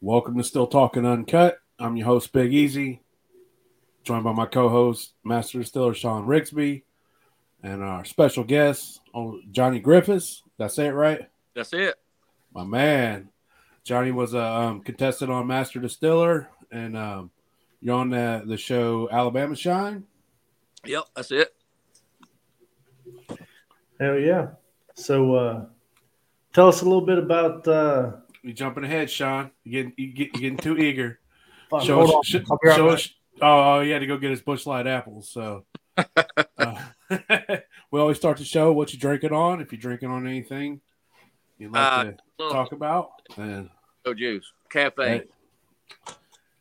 Welcome to Still Talking Uncut. I'm your host, Big Easy, joined by my co-host, Master Distiller Sean Rigsby, and our special guest, oh, Johnny Griffis. That's it, right? That's it. My man, Johnny was a um, contestant on Master Distiller, and um, you're on the, the show Alabama Shine. Yep, that's it. Hell yeah! So, uh, tell us a little bit about. Uh, you jumping ahead, Sean. You getting you get, you getting too eager. fuck, Show us, sh- right show us- oh, oh, he had to go get his Busch Light apples. So uh, we always start the show. What you drinking on? If you're drinking on anything you'd like Uh, to Little talk about, and no juice, cafe. Hey.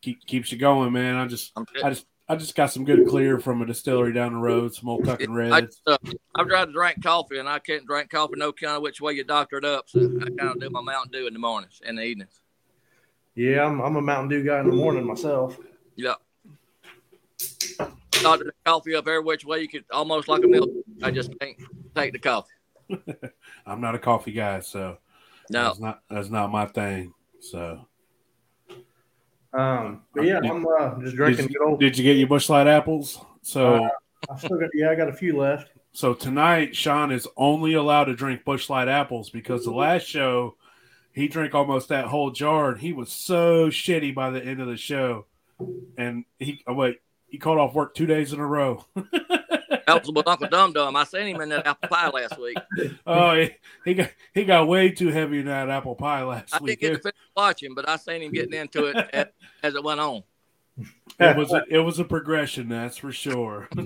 keep keeps you going, man. I just I'm, I just I just got some good clear from a distillery down the road, some old Tucking I, Reds. uh, I've tried to drink coffee, and I can't drink coffee no kind of which way you doctor it up. So I kind of do my Mountain Dew in the mornings and the evenings. Yeah, I'm, I'm a Mountain Dew guy in the morning myself. Yeah. Doctor the coffee up every which way you could, almost like a milk. I just can't take the coffee. I'm not a coffee guy, so No, that's not that's not my thing. So Um, but yeah, I'm uh, just drinking did you, did you get your Busch Light apples? So. Uh, I still got yeah, I got a few left. So tonight, Sean is only allowed to drink Busch Light apples because the last show he drank almost that whole jar, and he was so shitty by the end of the show. And he oh wait, he called off work two days in a row. that was with Uncle Dum Dum. I seen him in that apple pie last week. oh, he, he got he got way too heavy in that apple pie last I week. I didn't get to It, finish watching, but I seen him getting into it as, as it went on. it was a, it was a progression, that's for sure.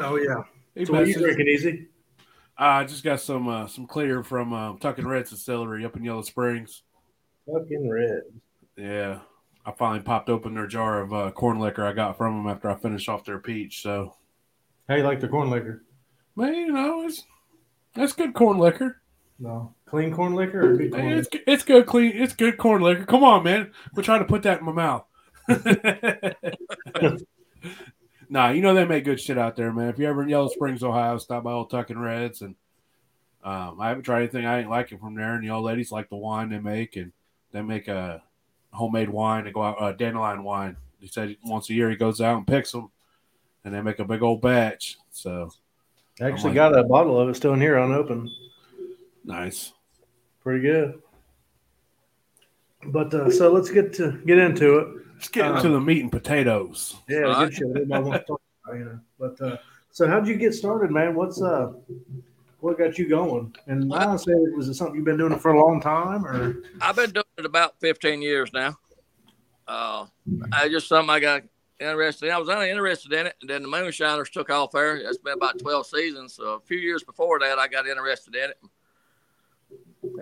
Oh yeah. He So what are you drinking, Easy? I just got some uh, some clear from uh, Tucking Reds Distillery up in Yellow Springs. Fucking red. Yeah, I finally popped open their jar of uh, corn liquor I got from them after I finished off their peach. So, How you like the corn liquor? man, you know, it's that's good corn liquor. No, clean corn liquor or good corn Hey, liquor? it's it's good clean. It's good corn liquor. Come on, man. We're trying to put that in my mouth. nah, you know they make good shit out there, man. If you're ever in Yellow Springs, Ohio, stop by Old Tucking Reds, and um, I haven't tried anything I ain't liking it from there. And the old ladies like the wine they make, and they make a homemade wine. They go out uh, dandelion wine. He said once a year he goes out and picks them, and they make a big old batch. So I actually I'm got a bottle of it still in here unopened. nice. Pretty good. But uh, so let's get to get into it. Let's get into Um, the meat and potatoes. Yeah, All good shit. Everybody wants to talk about, you know. But uh, so how'd you get started, man? What's uh, what got you going? And I want to say, was it something you've been doing it for a long time, or I've been doing it about 15 years now. Uh, I just something I got interested in. I was only interested in it, and then the Moonshiners took off there. It's been about 12 seasons. So a few years before that, I got interested in it,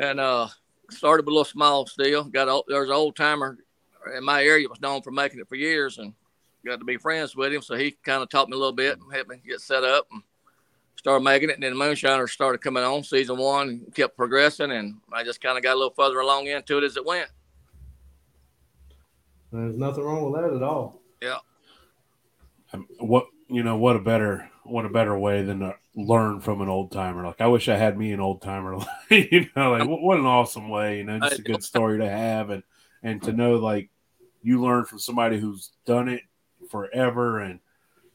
and uh, started with a little small still. Got a, there's an old timer in my area was known for making it for years, and got to be friends with him. So he kind of taught me a little bit, and helped me get set up, and started making it. And then the Moonshiners started coming on season one, kept progressing, and I just kind of got a little further along into it as it went. there's nothing wrong with that at all. Um, what you know what a better what a better way than to learn from an old timer. Like i wish i had me an old timer. You know like what, what an awesome way you know just a good story to have and and to know like you learn from somebody who's done it forever and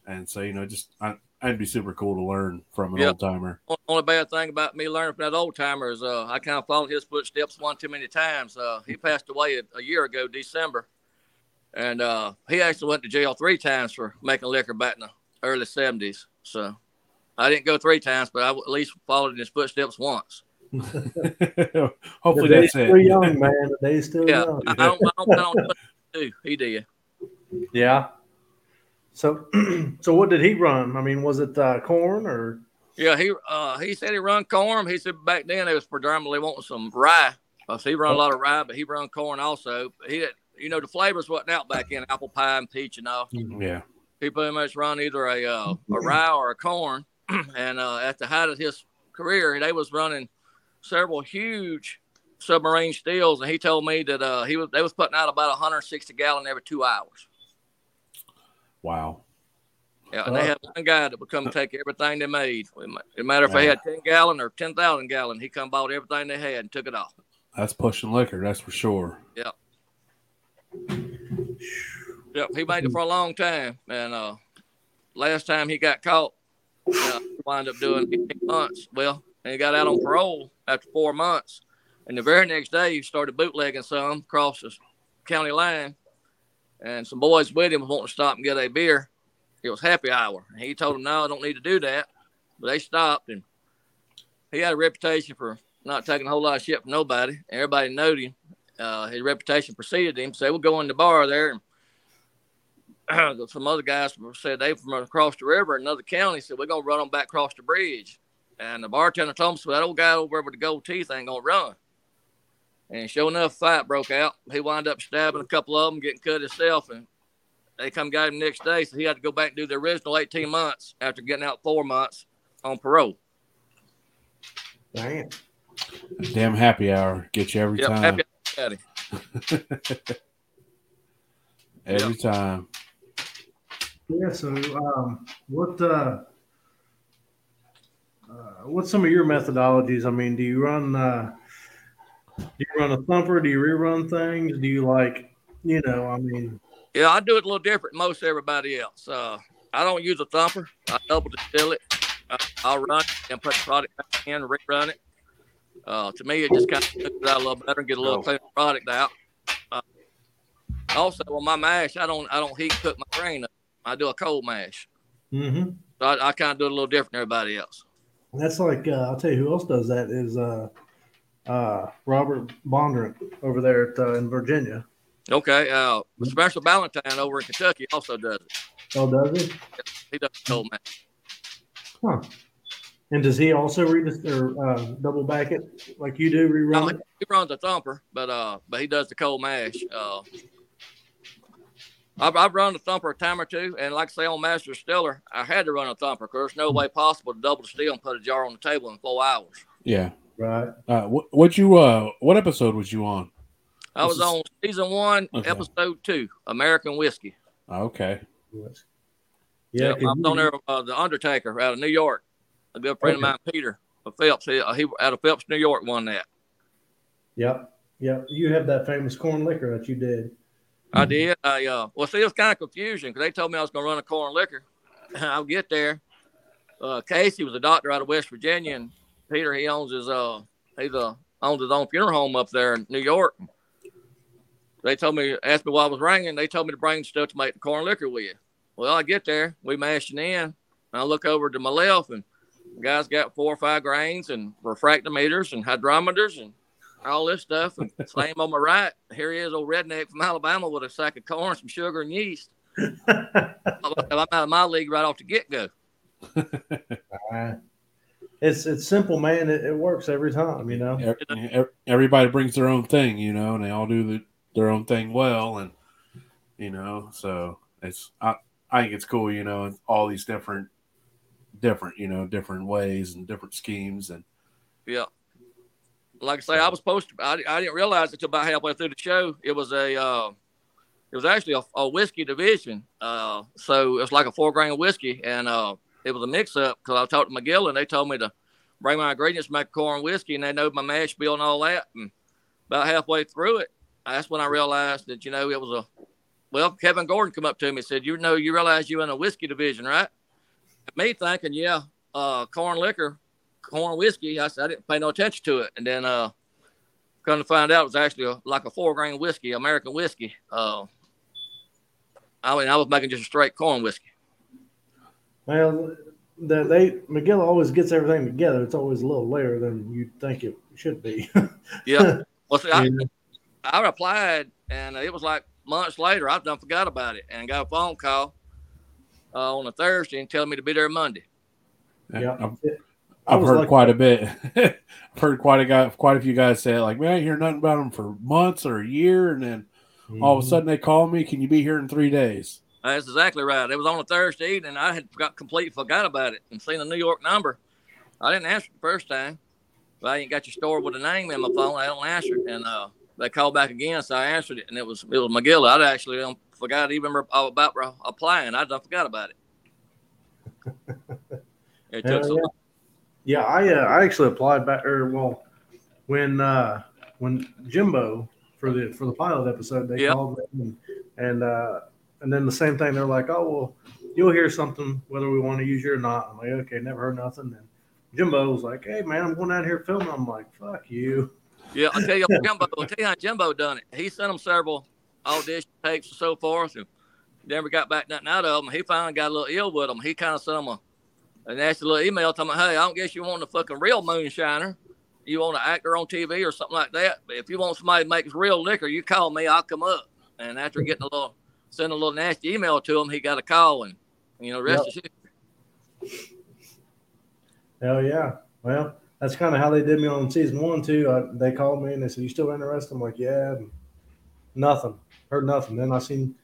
and so you know just I, i'd be super cool to learn from an Yeah. old timer. Only bad thing about me learning from that old timer is uh, I kind of followed his footsteps one too many times. Uh, he passed away a, a year ago, December, and uh, he actually went to jail three times for making liquor back in the early '70s. So I didn't go three times, but I at least followed in his footsteps once. hopefully the that's day's still it young, man. The day's still Yeah, young. I, I don't, I don't plan on doing it. He did. Yeah. So, so what did he run? I mean, was it uh, corn or? Yeah, he uh, he said he run corn. He said back then they was predominantly wanting some rye. Uh, so he run a lot of rye, but he run corn also. He did, you know, the flavors wasn't out back in apple pie and peach and all. yeah He pretty much run either a uh, a rye or a corn. and uh, at the height of his career, they was running several huge submarine steels, and he told me that uh, he was they was putting out about 160 gallon every two hours. wow Yeah, and they had one guy that would come take everything they made. It matter if they had 10 gallon or 10,000 gallon, he come bought everything they had and took it off. That's pushing liquor, that's for sure. Yep. Yep, he made it for a long time, and uh, last time he got caught, uh, wound up doing 18 months. Well, and he got out on parole after four months, and the very next day he started bootlegging some across the county line, and some boys with him wanting to stop and get a beer. It was happy hour. And he told them, "No, I don't need to do that," but they stopped, and he had a reputation for not taking a whole lot of shit from nobody. Everybody knowed him. Uh, his reputation preceded him. So we'll go in the bar there, and some other guys said they from across the river in another county said we're gonna run them back across the bridge. And the bartender told him, so that old guy over there with the gold teeth ain't gonna run. And sure enough, fight broke out. He wound up stabbing a couple of them, getting cut himself, and they come got him next day. So he had to go back and do the original 18 months after getting out four months on parole. Damn. Damn happy hour get you every Yep, time. happy Daddy. every time. Yeah. So, um, what uh, uh, what's some of your methodologies? I mean, do you run uh, do you run a thumper? Do you rerun things? Do you like, you know? I mean, Yeah, I do it a little different than most everybody else. Uh, I don't use a thumper. I double distill it. Uh, I'll run it and put the product back in, rerun it. Uh, to me, it just kind of it out a little better and get a little Oh. cleaner product out. Uh, also, on my mash, I don't I don't heat cook my grain. Up. I do a cold mash. mhm. So I, I kind of do it a little different than everybody else. that's like uh, I'll tell you who else does that is uh, uh, Robert Bondurant over there at, uh, in Virginia. Okay. Uh, Special Valentine over in Kentucky also does it. Oh, does he? He does cold mash. Huh. And does he also read this or uh, double back it like you do? Rerun he, it? he runs a thumper, but uh, but he does the cold mash. Uh, I've, I've run a thumper a time or two, and like I say on Master Stiller, I had to run a thumper because there's no way possible to double the steel and put a jar on the table in four hours. Yeah. Right. Uh, what what you uh what episode was you on? I was on season one, Okay. episode two, American Whiskey. Okay. Yeah. Yeah, 'cause I was you- on there, uh, the Undertaker out of New York. A good friend Okay. of mine, Peter of Phelps. He, he out of Phelps, New York, won that. Yep. Yep. You have that famous corn liquor that you did. I did. I uh, well, see, it was kind of confusion because they told me I was going to run a corn liquor. I'll get there. Uh, Casey was a doctor out of West Virginia, and Peter he owns his uh he's uh owns his own funeral home up there in New York. They told me, asked me why I was ringing. They told me to bring stuff to make the corn liquor with. Well, I get there, we mashing in, and I look over to my left, and guy's got four or five grains and refractometers and hydrometers and all this stuff. And same on my right, here he is, old redneck from Alabama with a sack of corn, some sugar, and yeast. I'm out of my league right off the get go. Uh, it's it's simple, man. It, it works every time, you know. Ev- ev- Everybody brings their own thing, you know, and they all do the, their own thing well, and you know, so it's I I think it's cool, you know, and all these different different, you know, different ways and different schemes, and Yeah. Like I say, I was supposed to. I, I didn't realize it until about halfway through the show. It was a. Uh, it was actually a, a whiskey division. Uh, so it was like a four grain of whiskey, and uh, it was a mix up because I talked to Magilla and they told me to bring my ingredients, make corn whiskey, and they know my mash bill and all that. And about halfway through it, that's when I realized that you know it was a. Well, Kevin Gordon come up to me and said, "You know, you realize you're in a whiskey division, right?" Me thinking, yeah, uh, corn liquor corn whiskey. I said I didn't pay no attention to it, and then uh, come to find out it was actually a, like a four grain whiskey, American whiskey. Uh, I mean, I was making just a straight corn whiskey. Well, that they Magilla always gets everything together. It's always a little later than you think it should be. Yeah. Well, see, I, Yeah. I replied, and it was like months later. I done forgot about it, and got a phone call uh, on a Thursday and telling me to be there Monday. yeah. I've, I I've heard like- quite a bit. I've heard quite a guy, quite a few guys say it, like, man, I ain't hear nothing about them for months or a year, and then all of a Mhm. sudden they call me, can you be here in three days? That's exactly right. It was on a Thursday evening. I had got completely forgot about it and seen the New York number. I didn't answer the first time. But I ain't got your store with a name in my phone. I don't answer it. And uh, they called back again, so I answered it, and it was it was Magilla. I'd actually um, forgot even re- about re- applying. I done forgot about it. It took Hell so yeah. Yeah, I uh, I actually applied back or well when uh when Jimbo for the for the pilot episode they Yep. called me and and, uh, and then the same thing they're like, oh well, you'll hear something whether we want to use you or not. I'm like, okay, never heard nothing. And Jimbo was like, hey man, I'm going out here filming. I'm like, fuck you. Yeah, I'll tell you, Jimbo. I'll tell you how Jimbo done it. He sent them several audition tapes and so forth, and never got back nothing out of them. He finally got a little ill with them. He kind of sent them a, a nasty little email telling me, "Hey, I don't guess you want a fucking real moonshiner. You want an actor on TV or something like that. But if you want somebody to make real liquor, you call me. I'll come up." And after getting a little, sending a little nasty email to him, he got a call, and you know, rest Yep. is history. Hell yeah. Well, that's kind of how they did me on season one too. I, they called me and they said, "You still interested?" I'm like, "Yeah." And nothing. Heard nothing. Then I seen,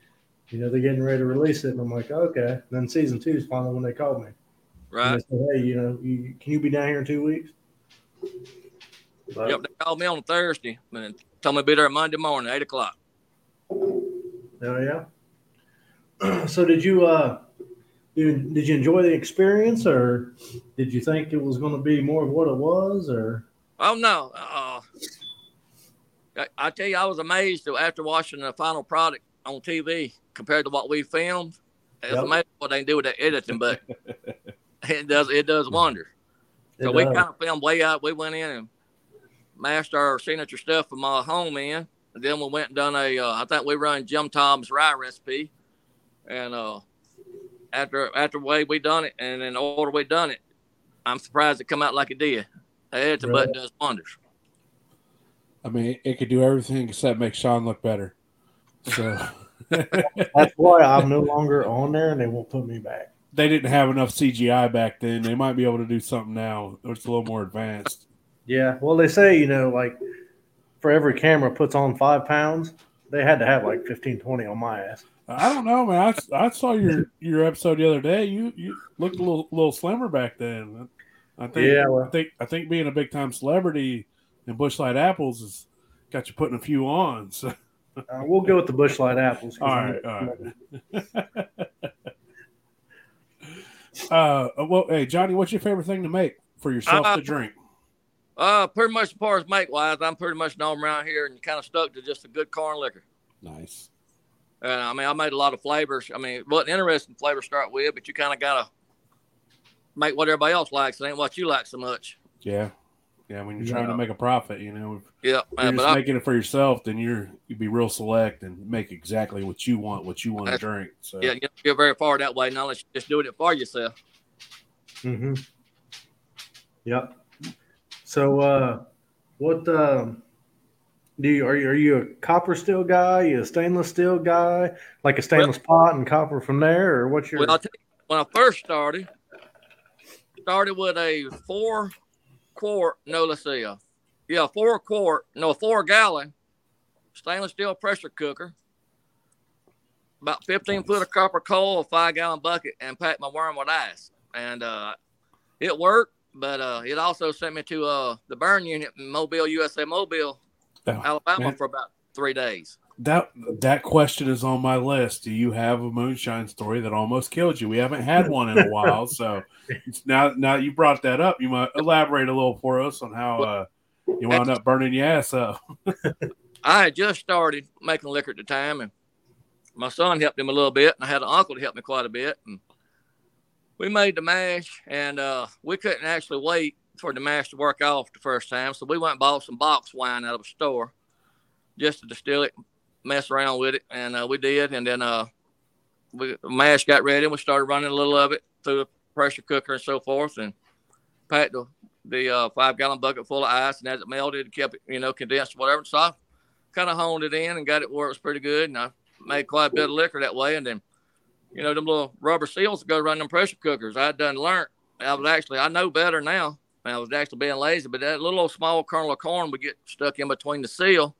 you know, they're getting ready to release it, and I'm like, "Okay." Then season two is finally when they called me. And right? they said, "Hey, you know, you, can you be down here in two weeks?" But, Yep. They called me on Thursday and told me to be there Monday morning, eight o'clock. Hell yeah. so did you uh you, did you enjoy the experience or did you think it was going to be more of what it was or Oh no! Uh, I, I tell you, I was amazed after watching the final product on TV compared to what we filmed. It's Yep. amazing what they do with the editing, but it does it does wonders. So It we does. kind of filmed way out. We went in and mashed our signature stuff from my home in. And then we went and done a. Uh, I think we run Jim Tom's rye recipe, and uh, after after the way we done it, and in the order we done it, I'm surprised it come out like it did. The editing button does wonders. I mean, it could do everything except make Sean look better. So That's why I'm no longer on there and they won't put me back. they didn't have enough CGI back then. They might be able to do something now. It's a little more advanced. Yeah. Well, they say, you know, like for every camera puts on five pounds, they had to have like 15, 20 on my ass. I don't know, man. I, I saw your your episode the other day. You you looked a little little slimmer back then. I think Yeah, I think I think being a big time celebrity in Busch Light Apples has got you putting a few on. So Uh, we'll go with the Busch Light apples. 'cause all I'm- right, all right. uh, well, hey Johnny, what's your favorite thing to make for yourself Uh, to drink? Uh, pretty much as far as make wise, I'm pretty much known around here and kind of stuck to just a good corn liquor. Nice. And I mean, I made a lot of flavors. I mean, it wasn't interesting flavor to start with, but you kind of gotta make what everybody else likes. It ain't what you like so much. Yeah, yeah. When you're trying to make a profit, you know, Yeah, if you're but just I, making it for yourself, then you're you'd be real select and make exactly what you want, what you want to drink. So yeah, you don't get very far that way. Not unless you're just doing it for yourself. Mm-hmm. Yep. So, uh, what um, do you are you are you a copper steel guy? You a stainless steel guy? Like a stainless pot and copper from there, or what's your? Well, I'll tell you, when I first started, started with a four quart, no, let's see, uh, yeah, four quart, no, four gallon stainless steel pressure cooker, about 15 foot of copper coal, a five gallon bucket, and packed my worm with ice. And uh, it worked, but uh, it also sent me to uh, the burn unit in Mobile, USA Mobile, Oh, Alabama man. for about three days. That that question is on my list. Do you have a moonshine story that almost killed you? We haven't had one in a while, so now now you brought that up, you might elaborate a little for us on how uh, you wound up burning your ass up. I had just started making liquor at the time, and my son helped him a little bit, and I had an uncle to help me quite a bit. And we made the mash, and uh, we couldn't actually wait for the mash to work off the first time, so we went and bought some box wine out of a store just to distill it, mess around with it, and uh, we did. And then uh, we mash got ready, and we started running a little of it through the pressure cooker and so forth, and packed the the uh, five gallon bucket full of ice, and as it melted, it kept it, you know, condensed, whatever. So I kind of honed it in and got it where it was pretty good. And I made quite a bit of liquor that way. And then, you know, them little rubber seals that go around them pressure cookers. I done learned. I was actually, I know better now. I was actually being lazy, but that little small kernel of corn would get stuck in between the seal.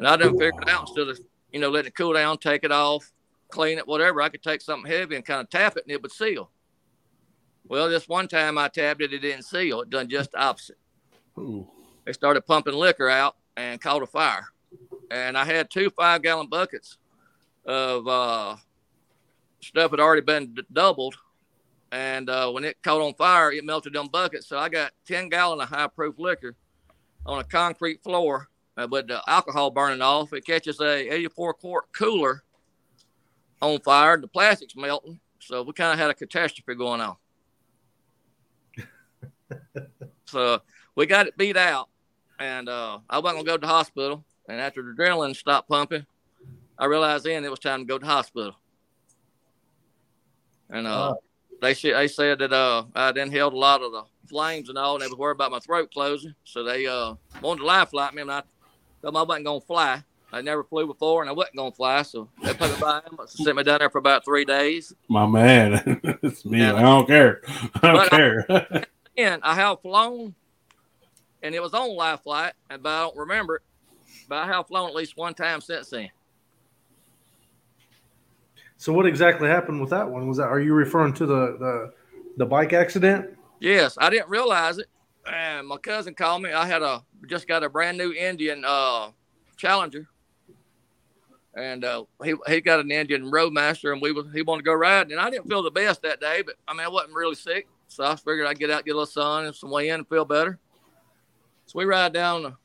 And I didn't figure it out instead of, you know, letting it cool down, take it off, clean it, whatever. I could take something heavy and kind of tap it and it would seal. Well, this one time I tapped it, it didn't seal. It done just the opposite Ooh. they started pumping liquor out and caught a fire. And I had two five gallon buckets of uh, stuff had already been d- doubled. And uh, when it caught on fire, it melted them buckets. So I got 10 gallon of high proof liquor on a concrete floor uh, with the alcohol burning off. It catches a 84 quart cooler on fire. The plastic's melting. So we kind of had a catastrophe going on. so we got it beat out, and uh, I wasn't gonna go to the hospital. And after the adrenaline stopped pumping, I realized then it was time to go to the hospital. And uh, oh. they they said that uh, I'd inhaled a lot of the flames and all, and they was worried about my throat closing. So they uh, wanted to life flight me, and I told them I wasn't gonna fly. I never flew before, and I wasn't gonna fly, so they put me by him. Sent me down there for about three days. My man, it's me. I don't care. I don't care. and I have flown, and it was on life flight, but I don't remember it. But I have flown at least one time since then. So what exactly happened with that one? Was that are you referring to the the, the bike accident? Yes, I didn't realize it. And my cousin called me. I had a just got a brand new Indian uh, Challenger, and uh, he he got an Indian Roadmaster, and we was he wanted to go riding. And I didn't feel the best that day, but I mean I wasn't really sick, so I figured I'd get out, get a little sun and some wind, and feel better. So we ride down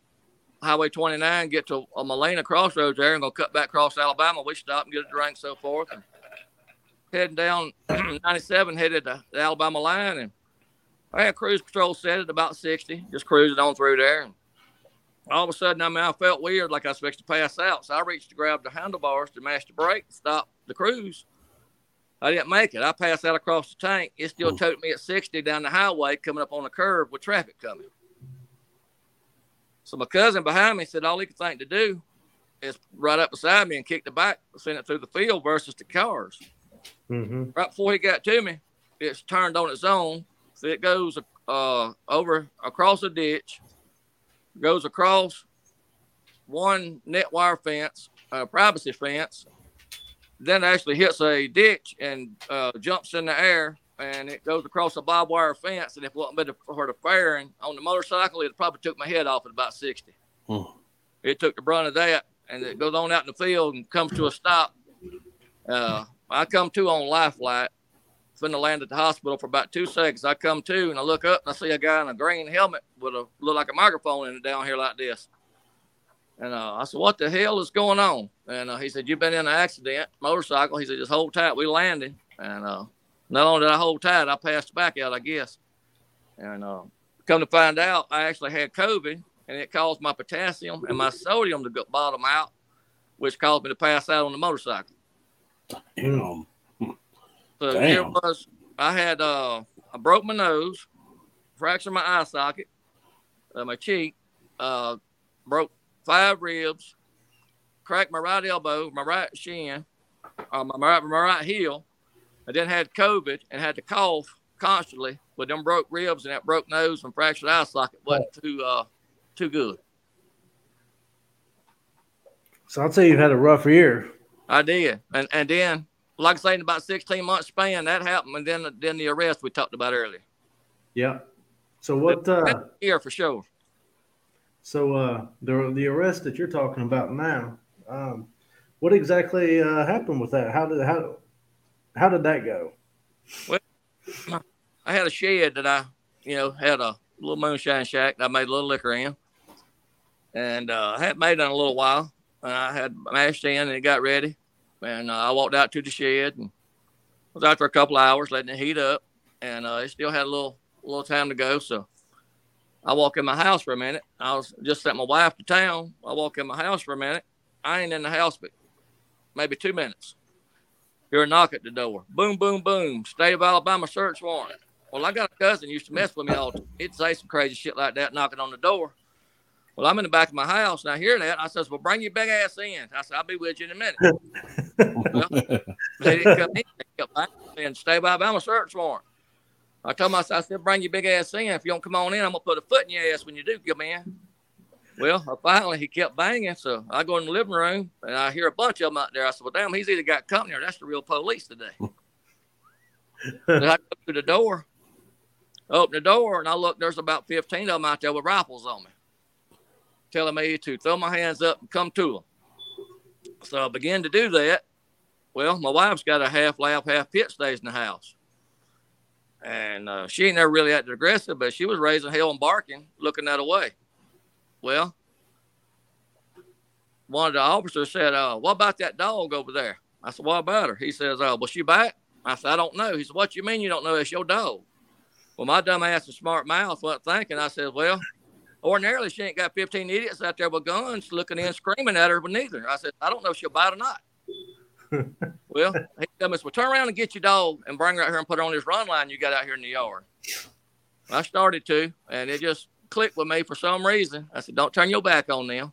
Highway 29, get to a Molino crossroads there, and go cut back across Alabama. We stop and get a drink, so forth. And heading down 97, headed to the Alabama line, and I had cruise control set at about 60, just cruising on through there. And all of a sudden, I mean, I felt weird, like I was supposed to pass out. So I reached to grab the handlebars to mash the brake, and stop the cruise. I didn't make it. I passed out across the tank. It still took me at 60 down the highway, coming up on the curve with traffic coming. So my cousin behind me said all he could think to do is right up beside me and kick the back, send it through the field versus the cars. Mm-hmm. Right before he got to me, it's turned on its own. So it goes uh, over across a ditch, goes across one net wire fence, a privacy fence, then actually hits a ditch and uh, jumps in the air and it goes across a barbed wire fence. And if it wasn't been for the fairing on the motorcycle, it probably took my head off at about 60. Hmm. It took the brunt of that, and it goes on out in the field and comes to a stop. Uh, I come to on life flight, finna land at the hospital for about two seconds. I come to and I look up and I see a guy in a green helmet with a look like a microphone in it down here like this. And uh, I said, "What the hell is going on?" And uh, he said, "You've been in an accident, motorcycle." He said, "Just hold tight. We landed." And uh, not only did I hold tight, I passed back out, I guess. And uh, come to find out, I actually had COVID, and it caused my potassium and my sodium to go bottom out, which caused me to pass out on the motorcycle. Damn. So Damn. here was, I had, uh, I broke my nose, fractured my eye socket, uh, my cheek, uh, broke five ribs, cracked my right elbow, my right shin, uh, my, my, my right heel, I then had COVID and had to cough constantly with them broke ribs and that broke nose and fractured eye socket wasn't too uh, too good. So I'll tell you, you had a rough year. I did, and and then like I say, in about sixteen months span, that happened, and then then the arrest we talked about earlier. Yeah. So what? Uh, year for sure. So uh, the the arrest that you're talking about now, um, what exactly uh, happened with that? How did how how did that go? Well, I had a shed that I, you know, had a little moonshine shack that I made a little liquor in, and uh, I hadn't made it in a little while. And I had mashed in and it got ready, and uh, I walked out to the shed and was out for a couple hours letting it heat up, and uh, it still had a little little time to go. So I walk in my house for a minute. I was just sent my wife to town. I walk in my house for a minute. I ain't in the house but maybe two minutes. Hear a knock at the door. Boom, boom, boom. State of Alabama search warrant. Well, I got a cousin used to mess with me all the time. He'd say some crazy shit like that, knocking on the door. Well, I'm in the back of my house and I hear that. I says, Well, bring your big ass in. I said, I'll be with you in a minute. well, they didn't come in. They kept back and stay by search warrant. I told myself, I said, bring your big ass in. If you don't come on in, I'm gonna put a foot in your ass when you do come in. Well, uh, finally he kept banging, so I go in the living room and I hear a bunch of them out there. I said, "Well, damn, he's either got company or that's the real police today." I go to the door, open the door, and I look. There's about fifteen of them out there with rifles on me, telling me to throw my hands up and come to them. So I begin to do that. Well, my wife's got a half lap, half pit stays in the house. And uh, she ain't never really acted aggressive, but she was raising hell and barking, looking that away. Well, one of the officers said, uh, "What about that dog over there?" I said, "What about her?" He says, "Uh, was she back?" I said, "I don't know." He said, "What you mean you don't know? It's your dog." Well, my dumb ass and smart mouth wasn't thinking. I said, "Well, ordinarily she ain't got 15 idiots out there with guns looking in, screaming at her, but neither." I said, "I don't know if she'll bite or not." well, he told me, "Well, turn around and get your dog and bring her out here and put her on this run line you got out here in the yard." I started to, and it just clicked with me for some reason. I said, "Don't turn your back on them."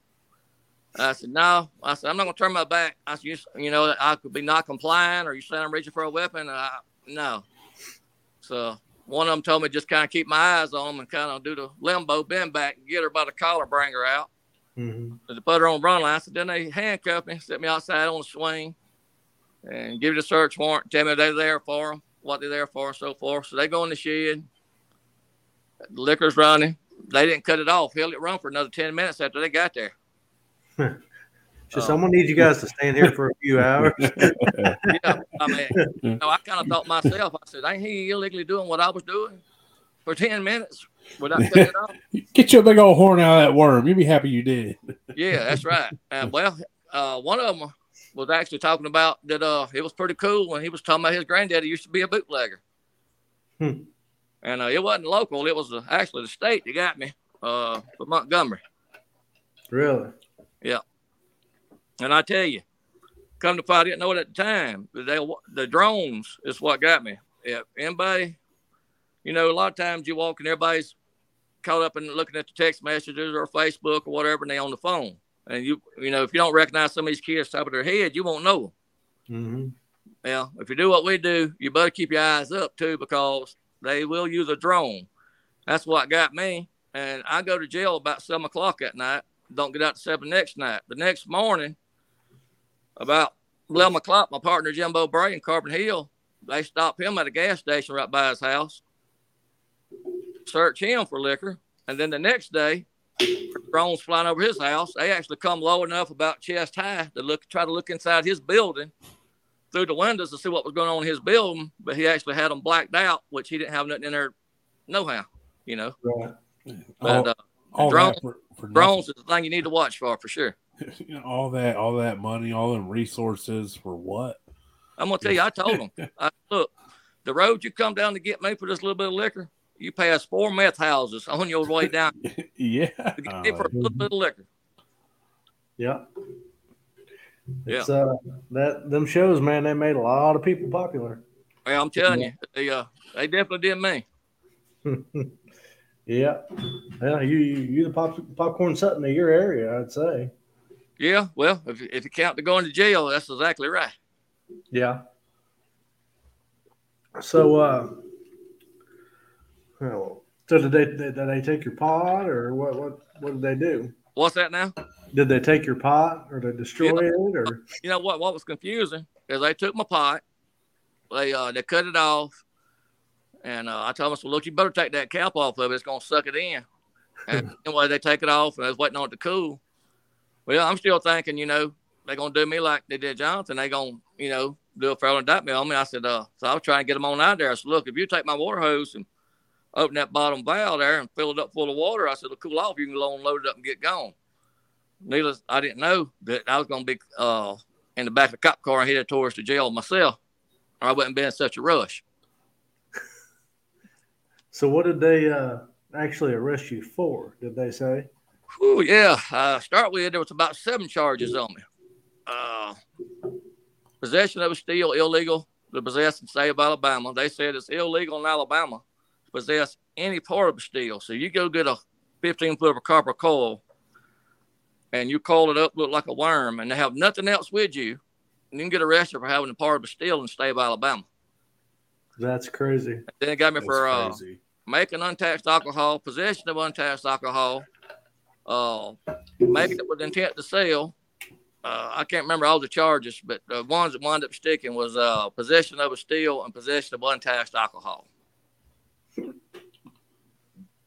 I said, "No." I said, "I'm not gonna turn my back." I said, "You, you know, I could be not complying, or you saying I'm reaching for a weapon." I, no. So one of them told me just kind of keep my eyes on them and kind of do the limbo, bend back, and get her by the collar, bring her out. Mm-hmm. They put her on the run line. So then they handcuffed me, set me outside on the swing, and give you the search warrant, tell me they're there for them, what they're there for, and so forth. So they go in the shed. The liquor's running. They didn't cut it off. Held it run for another 10 minutes after they got there. So um, someone needs you guys to stand here for a few hours. yeah, I mean, you know, I kind of thought myself. I said, "Ain't he illegally doing what I was doing for ten minutes without cutting it off?" Get your big old horn out of that worm. You'll be happy you did. yeah, that's right. And well, uh, one of them was actually talking about that. Uh, it was pretty cool when he was talking about his granddaddy used to be a bootlegger. Hmm. And uh, it wasn't local; it was uh, actually the state that got me uh, for Montgomery. Really? Yeah. And I tell you, come to find, I didn't know it at the time. They, the drones is what got me. If anybody, you know, a lot of times you walk and everybody's caught up in looking at the text messages or Facebook or whatever, and they on the phone. And you, you know, if you don't recognize some of these kids top of their head, you won't know Mm-hmm. Yeah, if you do what we do, you better keep your eyes up too, because they will use a drone. That's what got me. And I go to jail about seven o'clock at night. Don't get out to seven next night. The next morning, about 11 o'clock, my partner Jimbo Bray in Carbon Hill, they stopped him at a gas station right by his house, search him for liquor. And then the next day, drones flying over his house. They actually come low enough about chest high to look, try to look inside his building through the windows to see what was going on in his building. But he actually had them blacked out, which he didn't have nothing in there, no how, you know. Right. But uh, all drones, for, for drones is the thing you need to watch for, for sure. you know, all that, all that money, all them resources for what? I'm gonna tell you. I told them, I, look, the road you come down to get me for this little bit of liquor, you pass four meth houses on your way down. yeah, to get me for a little bit of liquor. Yeah. It's, yeah. Uh, that them shows, man, they made a lot of people popular. Well, I'm telling you, they uh, they definitely did me. yeah, yeah, you you the pop, popcorn Sutton of your area, I'd say. Yeah, well, if, if you count to going to jail, that's exactly right. Yeah. So, uh, well, so did they did they take your pot or what? What what did they do? What's that now? Did they take your pot or they destroy it or? You know what? What was confusing is they took my pot, they uh they cut it off, and uh, I told them, "So look, you better take that cap off of it. It's gonna suck it in." And anyway, they take it off, and I was waiting on it to cool. Well, I'm still thinking, you know, they're gonna do me like they did Johnson. They gonna, you know, do a federal indictment on me. I said, uh, so I was trying to get them on out there. I said, look, if you take my water hose and open that bottom valve there and fill it up full of water, I said, it'll cool off. You can go and load it up and get gone. Needless, I didn't know that I was gonna be uh in the back of the cop car and headed towards the jail myself, or I wouldn't be in such a rush. So, what did they uh, actually arrest you for? Did they say? Whew, yeah. Uh, start with there was about seven charges on me. Uh, possession of a steel illegal to possess in the state of Alabama. They said it's illegal in Alabama to possess any part of a steel. So you go get a 15 foot of copper coil and you coil it up, look like a worm, and they have nothing else with you, and you can get arrested for having a part of a steel in the state of Alabama. That's crazy. And then it got me That's for uh, making untaxed alcohol, possession of untaxed alcohol, uh, making it with intent to sell. Uh, I can't remember all the charges, but the ones that wound up sticking was uh, possession of a steel and possession of untaxed alcohol.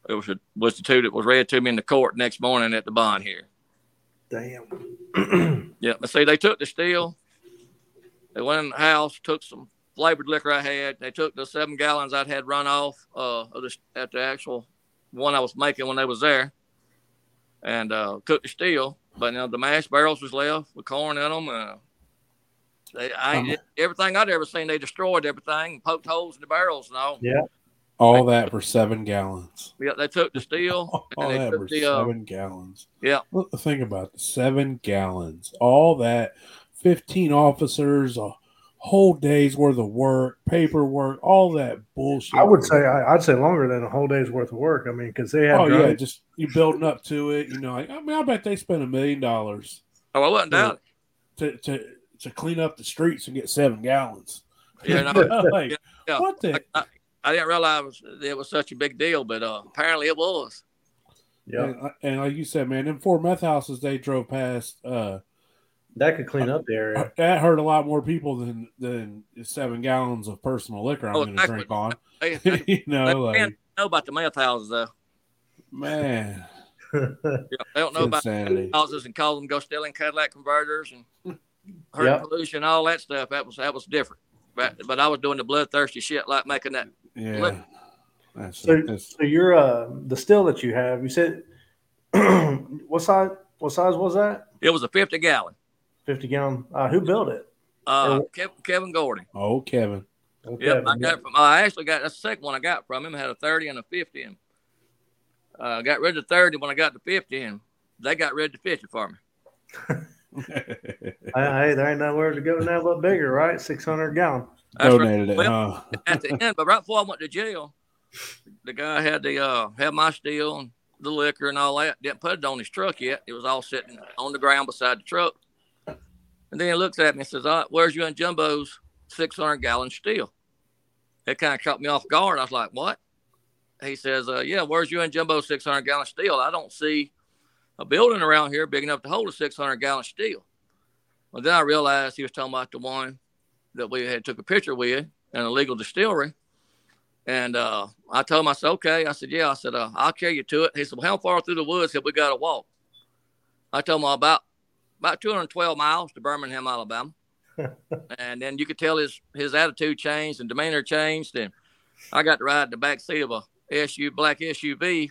It was, a, was the two that was read to me in the court next morning at the bond here. Damn. yeah, but see, they took the steel. They went in the house, took some flavored liquor I had. They took the seven gallons I'd had run off uh, of the, at the actual one I was making when they was there and uh, cooked the steel. but you know the mash barrels was left with corn in them. Uh, they, I Um, everything I'd ever seen, they destroyed everything, poked holes in the barrels and all. Yeah. All that for seven gallons. Yeah, they took the steel All and they that took for the uh, seven gallons. yeah. Well, think about it. Seven gallons. All that. Fifteen officers. A whole day's worth of work, paperwork, all that bullshit. I would say I, I'd say longer than a whole day's worth of work. I mean, because they have Oh yeah, drivers- just you building up to it. You know, like, I mean, I bet they spent a million dollars Oh, I wasn't Yeah. down. to to to clean up the streets and get seven gallons. Yeah, no, like yeah. what the? I, I didn't realize it was such a big deal, but uh, apparently it was. yeah, And, and like you said, man, in four meth houses they drove past. uh that could clean up the area. That hurt a lot more people than than seven gallons of personal liquor I'm Oh, going to drink on. They, they, you know, they like know about the meth houses though. man, Yeah, they don't know about insanity. houses and call them go stealing Cadillac converters and hurt Yep. pollution, all that stuff. That was that was different. But but I was doing the bloodthirsty shit like making that. Yeah, that's, So- that's So you're uh the still that you have, you said what size what size was that? It was a fifty gallon. Fifty gallon. Uh, who built it? Uh, Oh. Kevin, Kevin Gordy. oh Kevin. Okay. Yep, I got from. I actually got that's the second one I got from him. I had a thirty and a fifty, and uh, got rid of the thirty when I got the fifty, and they got rid of the fifty for me. Hey, there ain't nowhere to go now but bigger, right? Six hundred gallon. That's right. Donated it, Well, huh? at the end, but right before I went to jail, the guy had the uh had my steel and the liquor and all that. Didn't put it on his truck yet. It was all sitting on the ground beside the truck. And then he looks at me and says, "All right, where's you and Jimbo's 600 gallon steel?" It kind of caught me off guard. I was like, "What?" He says, uh, "Yeah, where's you and Jimbo's 600 gallon steel? I don't see a building around here big enough to hold a 600 gallon steel." Well, then I realized he was talking about the one that we had took a picture with an illegal distillery. And uh, I told him, I said, okay. I said, yeah. I said, uh, I'll carry you to it. He said, well, how far through the woods have we got to walk? I told him about about 212 miles to Birmingham, Alabama. and then you could tell his his attitude changed and demeanor changed. And I got to ride in the back seat of a SU black SUV,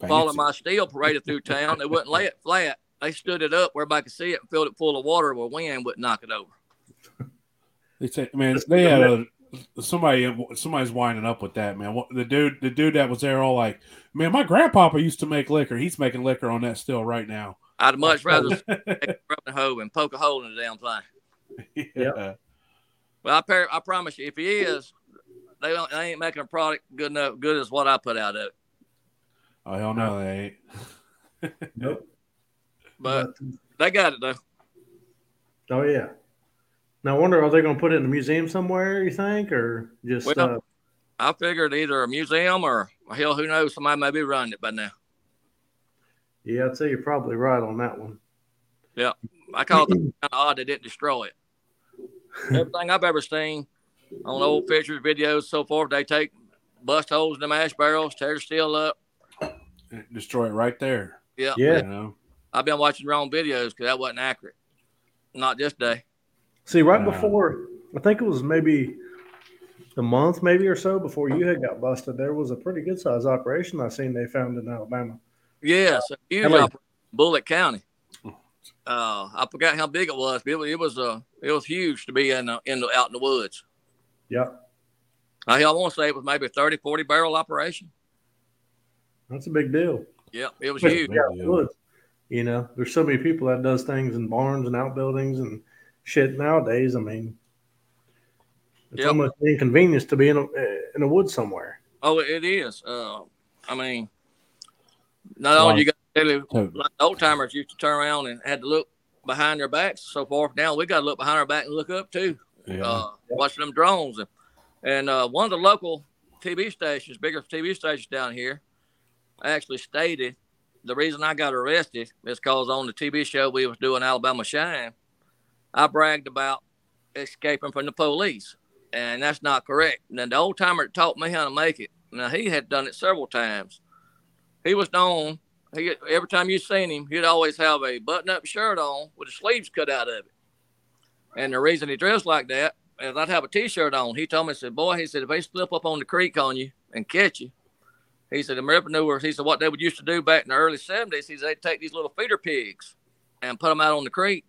following Fancy. my steel paraded through town. They wouldn't lay it flat. They stood it up where everybody could see it and filled it full of water where wind wouldn't knock it over. They say, man, they had a somebody. Somebody's winding up with that, man. The dude, the dude that was there, all like, man, my grandpapa used to make liquor. He's making liquor on that still right now. I'd much rather take a hoe and poke a hole in the damn thing. yeah. Well, I, par- I promise you, if he is, they, don't, they ain't making a product good enough, good as what I put out of it. Oh hell no, they ain't. Nope. But they got it though. oh yeah. Now I wonder are they going to put it in a museum somewhere? You think, or just Well, uh, I figured either a museum or hell, who knows? Somebody may be running it by now. Yeah? I'd say you're probably right on that one. Yeah, I call it kind of odd they didn't destroy it. Everything I've ever seen on old pictures, videos, so forth, they take bust holes in the mash barrels, tear the steel up. Destroy it right there. Yeah, Yeah. You know. I've been watching wrong videos because that wasn't accurate. Not this day. See, right Wow. before I think it was maybe a month, maybe or so before you had got busted, there was a pretty good size operation I seen they found in Alabama. Yes, a huge operation, Bullitt County. Uh, I forgot how big it was, but it was it was, uh, it was huge to be in the, in the out in the woods. Yep, I, I want to say it was maybe a 30, 40 barrel operation. that's a big deal. Yeah, it was huge. yeah, was. You know, there's so many people that does things in barns and outbuildings and shit nowadays. I mean, it's Yep. almost inconvenience to be in a in a woods somewhere. Oh, it is. Uh, I mean, not only you got to tell like old timers used to turn around and had to look behind their backs and so forth. Now we got to look behind our back and look up too. yeah. uh, watching them drones. And, and uh, one of the local TV stations, bigger TV stations down here, actually stated the reason I got arrested is because on the TV show we was doing Alabama Shine, I bragged about escaping from the police, and that's not correct. And then the old timer taught me how to make it, now he had done it several times. He was known. He every time you seen him, he'd always have a button-up shirt on with the sleeves cut out of it. And the reason he dressed like that is I'd have a t-shirt on. He told me, he said, boy, he said, if they slip up on the creek on you and catch you, he said, the entrepreneurs, he said, what they would used to do back in the early 70s, he said, they'd take these little feeder pigs and put them out on the creek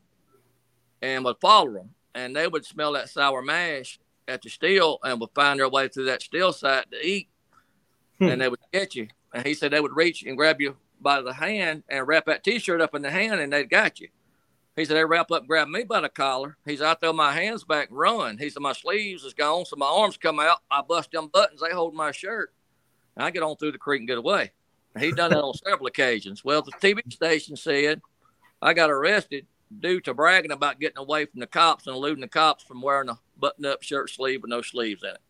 and would follow them. And they would smell that sour mash at the still and would find their way through that still site to eat. Hmm. And they would get you. And he said they would reach and grab you by the hand and wrap that t-shirt up in the hand and they'd got you. He said, they wrap up and grab me by the collar. He said, I throw my hands back and run. He said, my sleeves is gone, so my arms come out. I bust them buttons. They hold my shirt. And I get on through the creek and get away. He done that on several occasions. Well, the TV station said I got arrested due to bragging about getting away from the cops and eluding the cops from wearing a button-up shirt sleeve with no sleeves in it.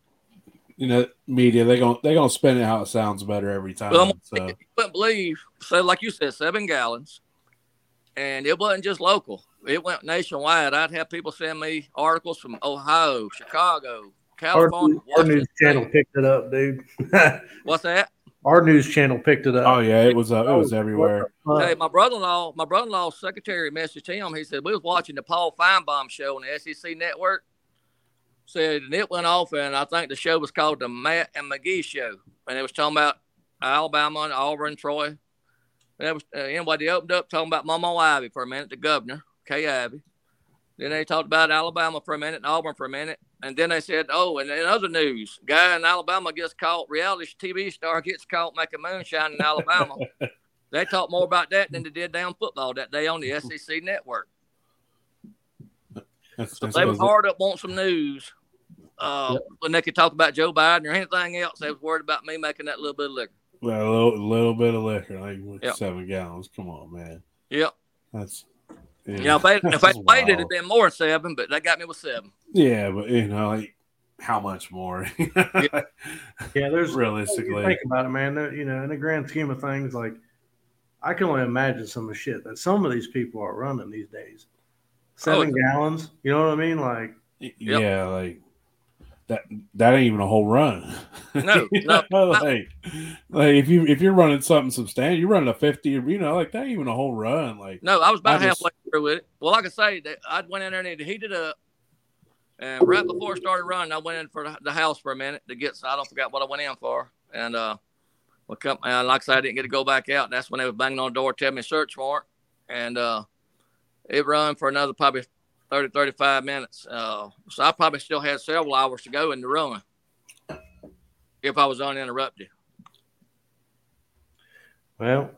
You know, media they're gonna they're gonna spin it how it sounds better every time. Well, so. You wouldn't believe, so like you said, seven gallons and it wasn't just local. It went nationwide. I'd have people send me articles from Ohio, Chicago, California. Our, our news channel picked it up, dude. What's that? Our news channel picked it up. Oh yeah, it was uh, it was everywhere. Hey, my brother-in-law, my brother-in-law's secretary messaged him. He said we was watching the Paul Finebaum show on the SEC network. Said and it went off, and I think the show was called the Marty and McGee Show, and it was talking about Alabama and Auburn, Troy, that was uh, anyway. They opened up talking about Mama Ivey for a minute, the governor, Kay Ivey. Then they talked about Alabama for a minute and Auburn for a minute, and then they said, "Oh, and in other news, guy in Alabama gets caught. Reality TV star gets caught making moonshine in Alabama." they talked more about that than they did down football that day on the SEC network. That's, so that's they were hard up want some news. Uh, yep. When they could talk about Joe Biden or anything else, they was worried about me making that little bit of liquor. Well, a little, little bit of liquor, like yep. seven gallons. Come on, man. Yep. That's. Yeah, you know, if I, if I played it, it'd been more than seven, but they got me with seven. Yeah, but you know, like how much more? yeah. yeah, there's realistically. Think about it, man. You know, in the grand scheme of things, like I can only imagine some of the shit that some of these people are running these days. Seven oh, gallons, you know what I mean? Like, yeah, like that that ain't even a whole run. No, no. like, like if you if you're running something substantial, you're running a fifty, you know, like that ain't even a whole run. Like no, I was about I halfway just, through with it. Well, like I say, I went in there and it heated up, and right before I started running, I went in for the house for a minute to get. So I don't forget what I went in for, and uh, well, come, and like I said, I didn't get to go back out. That's when they was banging on the door, telling me search warrant, and uh, it run for another probably 30, 35 minutes. Uh, so I probably still had several hours to go in the run if I was uninterrupted. Well,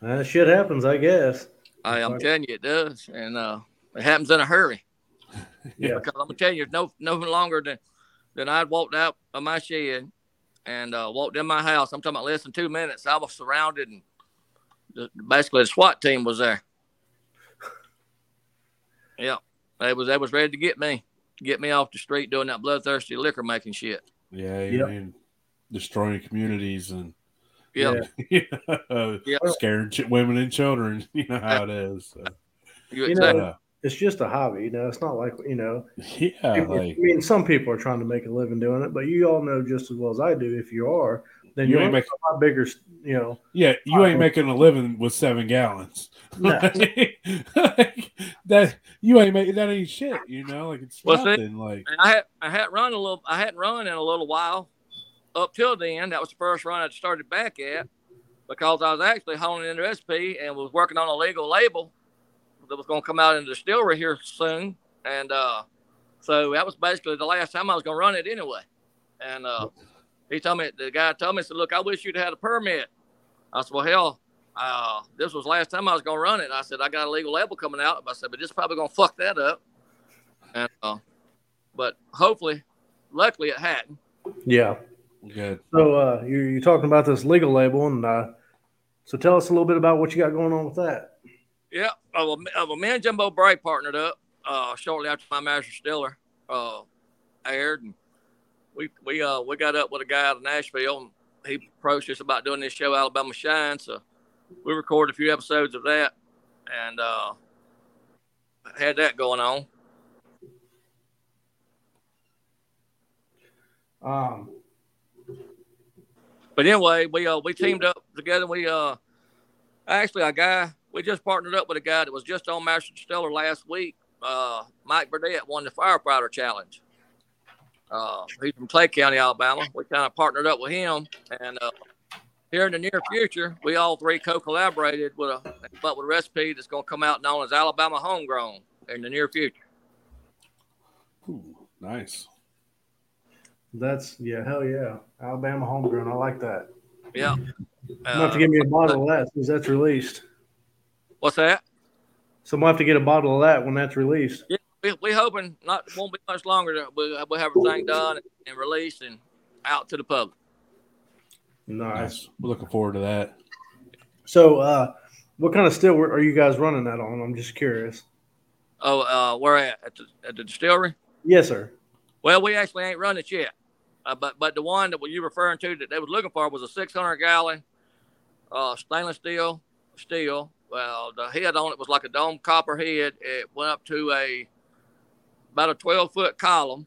that shit happens, I guess. I, am telling you, it does, and uh, it happens in a hurry. yeah, because I'm gonna tell you, no, no longer than than I'd walked out of my shed and uh, walked in my house. I'm talking about less than two minutes. I was surrounded, and the, basically the SWAT team was there. Yeah, they was they was ready to get me, get me off the street doing that bloodthirsty liquor making shit. Yeah, you yep. mean destroying communities and yeah, yeah. scaring ch- women and children. You know how it is. So. You, you know, it's just a hobby. You know, it's not like you know. Yeah, like, I mean, some people are trying to make a living doing it, but you all know just as well as I do. If you are, then you ain't making a lot bigger. You know. Yeah, you ain't uh, making a living with seven gallons. No. like, that you ain't making that ain't shit. You know, like it's well, nothing. See, like I had I had run a little. I hadn't run in a little while. Up till then, that was the first run I started back at because I was actually honing in the recipe and was working on a legal label that was going to come out in the distillery here soon. And uh, so that was basically the last time I was going to run it anyway. And uh, he told me, the guy told me, said, Look, I wish you'd had a permit. I said, Well, hell, uh, this was last time I was going to run it. I said, I got a legal label coming out. But I said, But this is probably going to fuck that up. And, uh, but hopefully, luckily, it hadn't. Yeah. Good. So uh, you're, you're talking about this legal label, and uh, so tell us a little bit about what you got going on with that. Yeah, uh, well, me and Jimbo Bray partnered up uh, shortly after my Master Distiller uh, aired, and we we uh we got up with a guy out of Nashville, and he approached us about doing this show, Alabama Shine. So we recorded a few episodes of that, and uh, had that going on. Um. But anyway, we uh we teamed up together. We uh actually a guy we just partnered up with a guy that was just on Master Distiller last week. Uh, Mike Burdett won the firefighter challenge. Uh, he's from Clay County, Alabama. We kind of partnered up with him, and uh, here in the near future, we all three co-collaborated with a but with a recipe that's going to come out known as Alabama Homegrown in the near future. Ooh, nice. That's yeah, hell yeah, Alabama homegrown. I like that. Yeah. You have to uh, give me a bottle of that since that's released. What's that? So I'm gonna have to get a bottle of that when that's released. Yeah, we we hoping not won't be much longer. That we we'll have everything done and released and out to the public. Nice. Nice. We're looking forward to that. So, uh, what kind of still are you guys running that on? I'm just curious. Oh, uh, where at? At the, at the distillery? Yes, sir. Well, we actually ain't run it yet. Uh, but but the one that you referring to that they was looking for was a 600 gallon uh, stainless steel steel. Well, the head on it was like a dome copper head. It went up to a about a 12 foot column,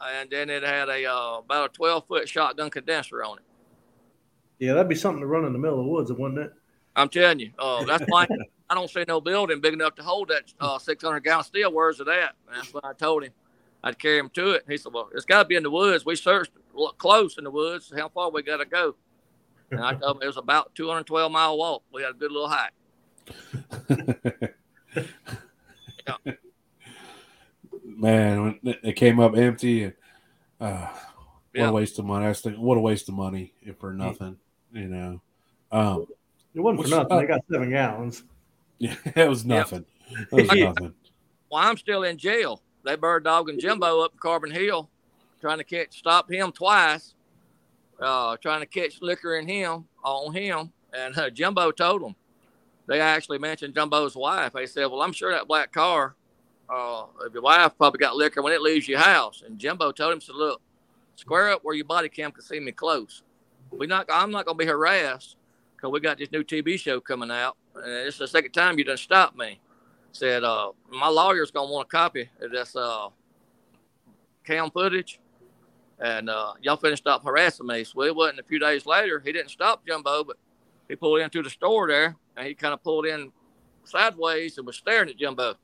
and then it had a uh, about a 12 foot shotgun condenser on it. Yeah, that'd be something to run in the middle of the woods, wouldn't it? I'm telling you, uh, that's why I don't see no building big enough to hold that uh, 600 gallon steel. Where's it at? And that's what I told him. I'd carry him to it. He said, "Well, it's got to be in the woods. We searched close in the woods. How far we got to go?" And I told him it was about 212 mile walk. We had a good little hike. yeah. Man, when it came up empty, uh, what yeah. a waste of money! I was thinking, what a waste of money for nothing, you know. Um, it wasn't for nothing. Uh, they got seven gallons. Yeah, it was nothing. Yep. It was nothing. Well, I'm still in jail they bird dogging Jimbo up Carbon Hill, trying to catch stop him twice, uh, trying to catch liquor in him on him. And uh, Jimbo told them. They actually mentioned Jimbo's wife. They said, "Well, I'm sure that black car, uh, if your wife probably got liquor when it leaves your house." And Jimbo told him, "said Look, square up where your body cam can see me close. We not. I'm not gonna be harassed because we got this new TV show coming out, and it's the second time you done stopped me." said, uh, my lawyer's gonna want a copy of this uh, cam footage. And uh, y'all finished up harassing me. So it wasn't a few days later. He didn't stop Jimbo, but he pulled into the store there and he kind of pulled in sideways and was staring at Jimbo.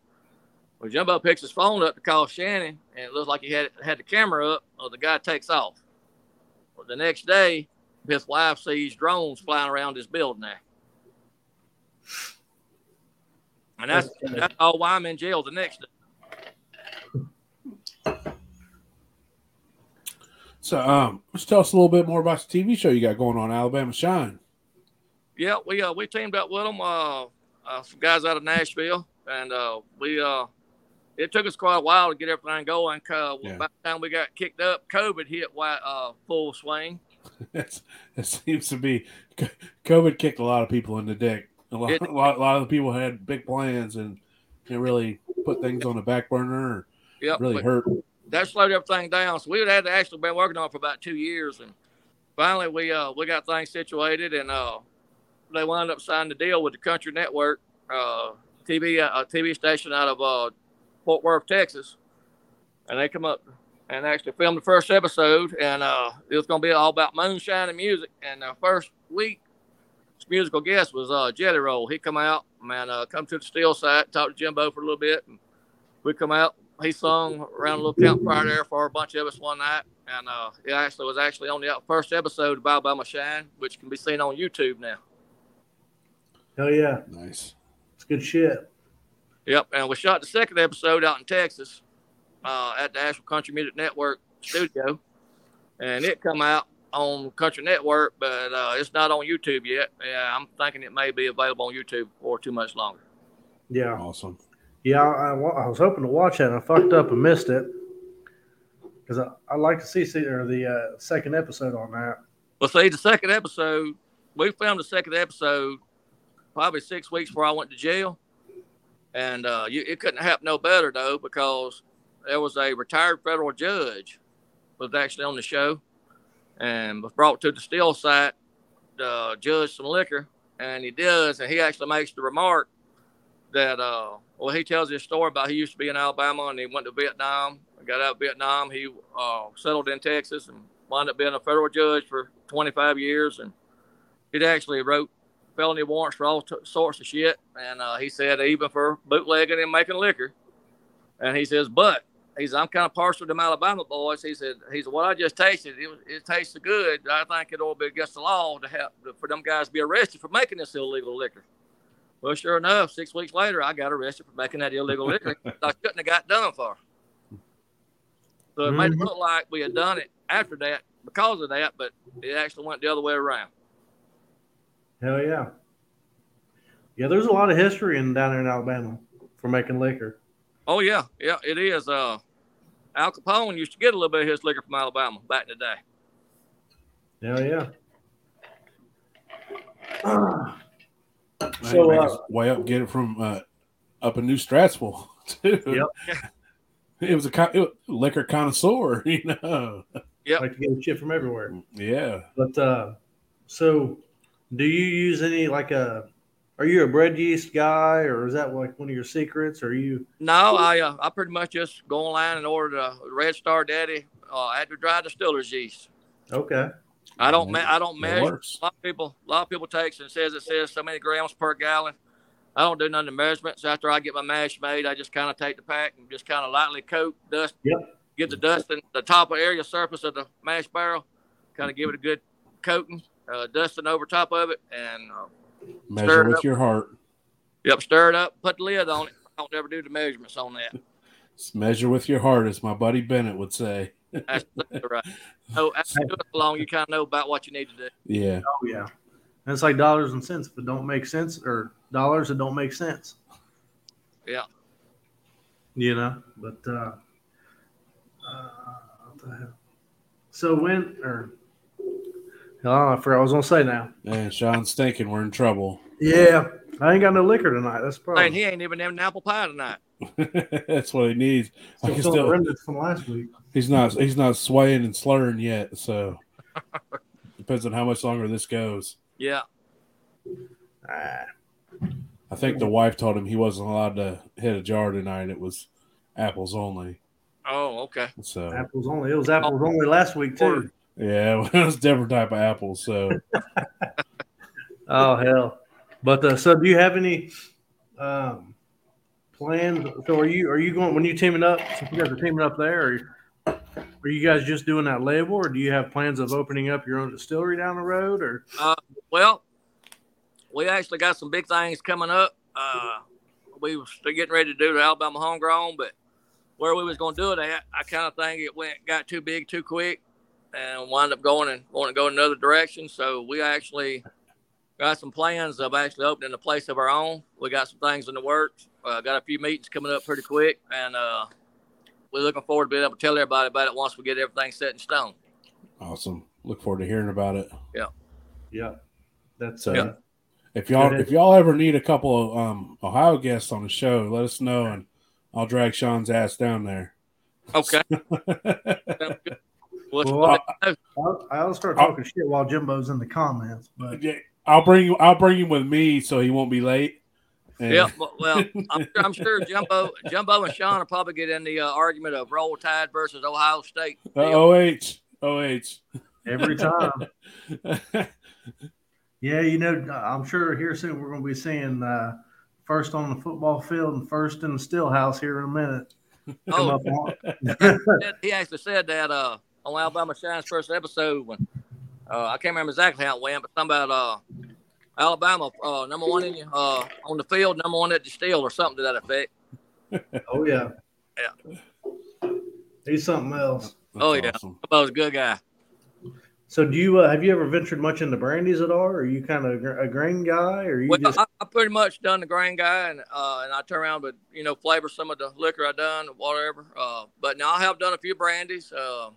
Well, Jimbo picks his phone up to call Shannon, and it looks like he had had the camera up. The guy takes off. Well, the next day, his wife sees drones flying around his building there. And that's, that's all why I'm in jail the next day. So, um, let's tell us a little bit more about the TV show you got going on, Alabama Shine. Yeah, we uh, we teamed up with them, uh, uh, some guys out of Nashville, and uh, we uh, it took us quite a while to get everything going. Uh, yeah. By the time we got kicked up, COVID hit uh, full swing. it seems to be COVID kicked a lot of people in the dick. A lot, it, a lot, a lot, of the people had big plans and it really put things on the back burner. Yep, really hurt. That slowed everything down. So we had actually been working on it for about two years, and finally we uh we got things situated, and uh they wound up signing the deal with the Country Network, uh TV uh, TV station out of uh Fort Worth, Texas, and they come up and actually filmed the first episode, and uh it was gonna be all about moonshine and music. And the first week musical guest was uh, Jelly Roll. He come out and uh, come to the steel site, talk to Jimbo for a little bit. And we come out. He sung around a little campfire there for a bunch of us one night, and uh, it actually was actually on the first episode of Alabama Shine, which can be seen on YouTube now. Hell yeah! Nice. It's good shit. Yep, and we shot the second episode out in Texas uh, at the Asheville Country Music Network studio, and it come out on Country Network, but uh, it's not on YouTube yet. Yeah, I'm thinking it may be available on YouTube for too much longer. Yeah, awesome. Yeah, I, I was hoping to watch that, and I fucked up and missed it because I, I'd like to see, see or the uh, second episode on that. Well, see, the second episode, we filmed the second episode probably six weeks before I went to jail, and uh, you, it couldn't happen no better though because there was a retired federal judge was actually on the show and was brought to the still site to judge some liquor. And he does, and he actually makes the remark that, uh, well, he tells his story about he used to be in Alabama and he went to Vietnam, got out of Vietnam. He uh, settled in Texas and wound up being a federal judge for 25 years. And he actually wrote felony warrants for all t- sorts of shit. And uh, he said, even for bootlegging and making liquor. And he says, but he said, I'm kind of partial to them Alabama boys. He said, he said, what I just tasted, it, it tasted good. I think it ought to be against the law to have for them guys to be arrested for making this illegal liquor. Well, sure enough, six weeks later, I got arrested for making that illegal liquor. I couldn't have got done for. So it mm-hmm. made it mm-hmm. look like we had done it after that because of that, but it actually went the other way around. Hell yeah. Yeah, there's a lot of history in down there in Alabama for making liquor. Oh yeah, yeah, it is. Uh, Al Capone used to get a little bit of his liquor from Alabama back in the day. Hell yeah. so uh, way up, get it from uh, up in New Straitsville too. Yep. it was a con- it was liquor connoisseur, you know. Yeah, like to get shit from everywhere. Yeah, but uh, so do you use any like a are you a bread yeast guy, or is that like one of your secrets? Or are you? No, I uh, I pretty much just go online and order the Red Star DADY uh, at the dry distiller's yeast. Okay. I don't me- I don't measure. A lot of people a lot of people takes and says it says so many grams per gallon. I don't do none of the measurements. After I get my mash made, I just kind of take the pack and just kind of lightly coat dust. Yep. Get the dust in the top of area surface of the mash barrel. Kind of give it a good coating, uh, dusting over top of it, and uh, Measure with your heart. Yep, stir it up, put the lid on it. I don't ever do the measurements on that. measure with your heart, as my buddy Bennett would say. That's right. So after doing it long, you kind of know about what you need to do. Yeah. Oh yeah. And it's like dollars and cents. If it don't make sense, or dollars that don't make sense. Yeah. You know, but uh, uh so when or Oh, I forgot I was gonna say now. Man, Sean's thinking we're in trouble. Yeah, I ain't got no liquor tonight. That's probably. And he ain't even having an apple pie tonight. That's what he needs. Still I can still remnants from last week. He's not. He's not swaying and slurring yet. So depends on how much longer this goes. Yeah. Ah. I think the wife told him he wasn't allowed to hit a jar tonight. It was apples only. Oh, okay. So apples only. It was apples oh. only last week too. Yeah, it was different type of apples. So, oh hell! But uh, so, do you have any um, plans? So, are you are you going when you teaming up? Since you guys are teaming up there, or are you guys just doing that label, or do you have plans of opening up your own distillery down the road? Or uh, well, we actually got some big things coming up. Uh, we were getting ready to do the Alabama homegrown, but where we was going to do it at, I kind of think it went got too big too quick and wind up going and want to go another direction. So we actually got some plans of actually opening a place of our own. We got some things in the works. Uh, got a few meetings coming up pretty quick, and uh, we're looking forward to being able to tell everybody about it once we get everything set in stone. Awesome. Look forward to hearing about it. Yeah. Yeah. That's uh, yeah. If y'all if y'all ever need a couple of um, Ohio guests on the show, let us know and I'll drag Sean's ass down there. Okay. well, I'll, I'll, start talking I'll, shit while Jimbo's in the comments. But yeah, I'll bring you. I'll bring you with me so he won't be late. And... Yeah, well, I'm, I'm, sure Jimbo, Jimbo, and Sean will probably get in the uh, argument of Roll Tide versus Ohio State. Uh, OH, OH, every time. yeah, you know, I'm sure here soon we're going to be seeing uh, first on the football field and first in the still house here in a minute. oh, he actually said that uh, on Alabama Shine's first episode when uh, I can't remember exactly how it went, but something about uh, Alabama uh, number one in uh, on the field, number one at the steel, or something to that effect. Oh yeah, yeah. He's something else. That's oh yeah, awesome. I was a good guy. So, do you uh, have you ever ventured much into brandies at all? Or are you kind of a grain guy, or you well, just? I, I, pretty much done the grain guy, and uh, and I turn around but you know flavor some of the liquor I done, whatever. Uh, but now I have done a few brandies. Uh,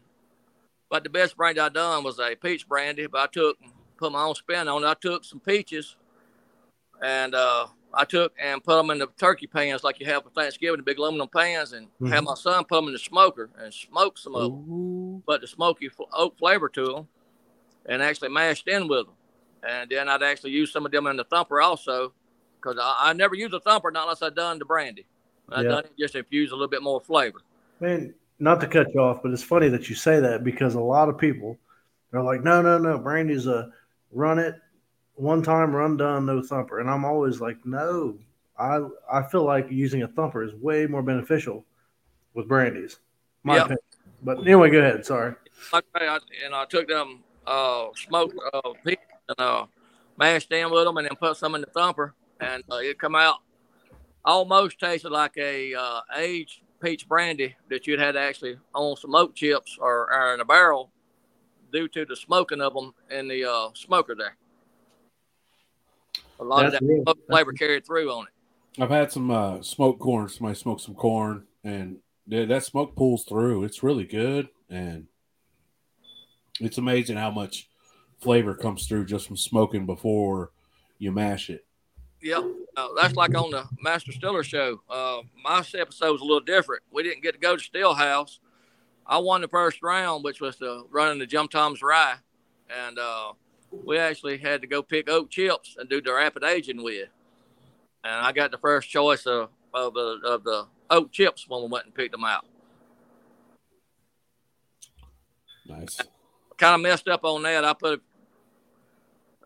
but the best brandy I done was a peach brandy. But I took put my own spin on it. I took some peaches, and uh, I took and put them in the turkey pans like you have for Thanksgiving, the big aluminum pans, and mm-hmm. had my son put them in the smoker and smoke some of them. But the smoky oak flavor to them, and actually mashed in with them. And then I'd actually use some of them in the thumper also, because I, I, never use a thumper not unless I done the brandy. I yeah. done it just to infuse a little bit more flavor. Man, not to cut you off, but it's funny that you say that because a lot of people they're like, no, no, no, Brandy's a run it one time, run done, no thumper, and I'm always like, no, I I feel like using a thumper is way more beneficial with brandies. My Yep. opinion. But anyway, go ahead. Sorry. I, and I took them uh smoked uh and uh mashed in with them and then put some in the thumper and uh, it come out almost tasted like a uh, aged peach brandy that you'd had to actually on some oak chips or, or in a barrel due to the smoking of them in the uh, smoker there. A lot That's of that real. flavor carried through on it. I've had some uh, smoked corn. Somebody smoked some corn, and that smoke pulls through. It's really good, and it's amazing how much flavor comes through just from smoking before you mash it. Yep. Uh, that's like on the Master Distiller show. Uh, my episode was a little different. We didn't get to go to Still House. I won the first round, which was the running the Jump Tom's Rye. And uh, we actually had to go pick oak chips and do the rapid aging with. And I got the first choice of, of, the, of the oak chips when we went and picked them out. Nice. kind of messed up on that. I put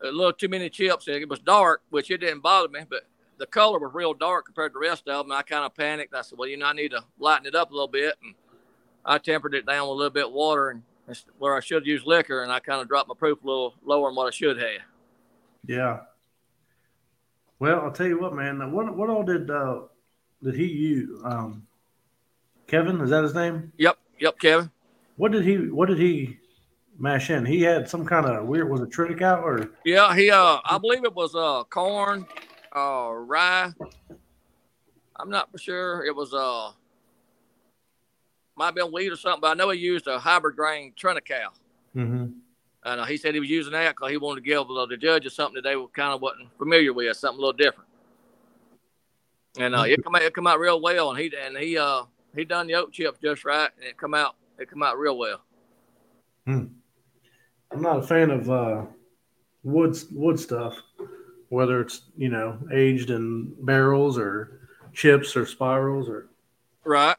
a, little too many chips. It was dark, which it didn't bother me, but the color was real dark compared to the rest of them. I kind of panicked. I said, "Well, you know, I need to lighten it up a little bit." And I tempered it down with a little bit of water, and and where I should use liquor, and I kind of dropped my proof a little lower than what I should have. Yeah. Well, I'll tell you what, man. What what all did uh, did he use? Um, Kevin, is that his name? Yep, yep, Kevin. What did he What did he mash in? He had some kind of weird. Was it triticale or? Yeah, he. Uh, I believe it was uh corn, uh rye. I'm not for sure. It was uh might have been wheat or something, but I know he used a hybrid grain triticale. Mm-hmm. And uh, he said he was using that because he wanted to give uh, the judges something that they were kind of wasn't familiar with, something a little different. And uh, it come out, it come out real well, and he and he uh he done the oak chips just right, and it come out it come out real well. I'm not a fan of uh, wood wood stuff, whether it's you know aged in barrels or chips or spirals or. Right.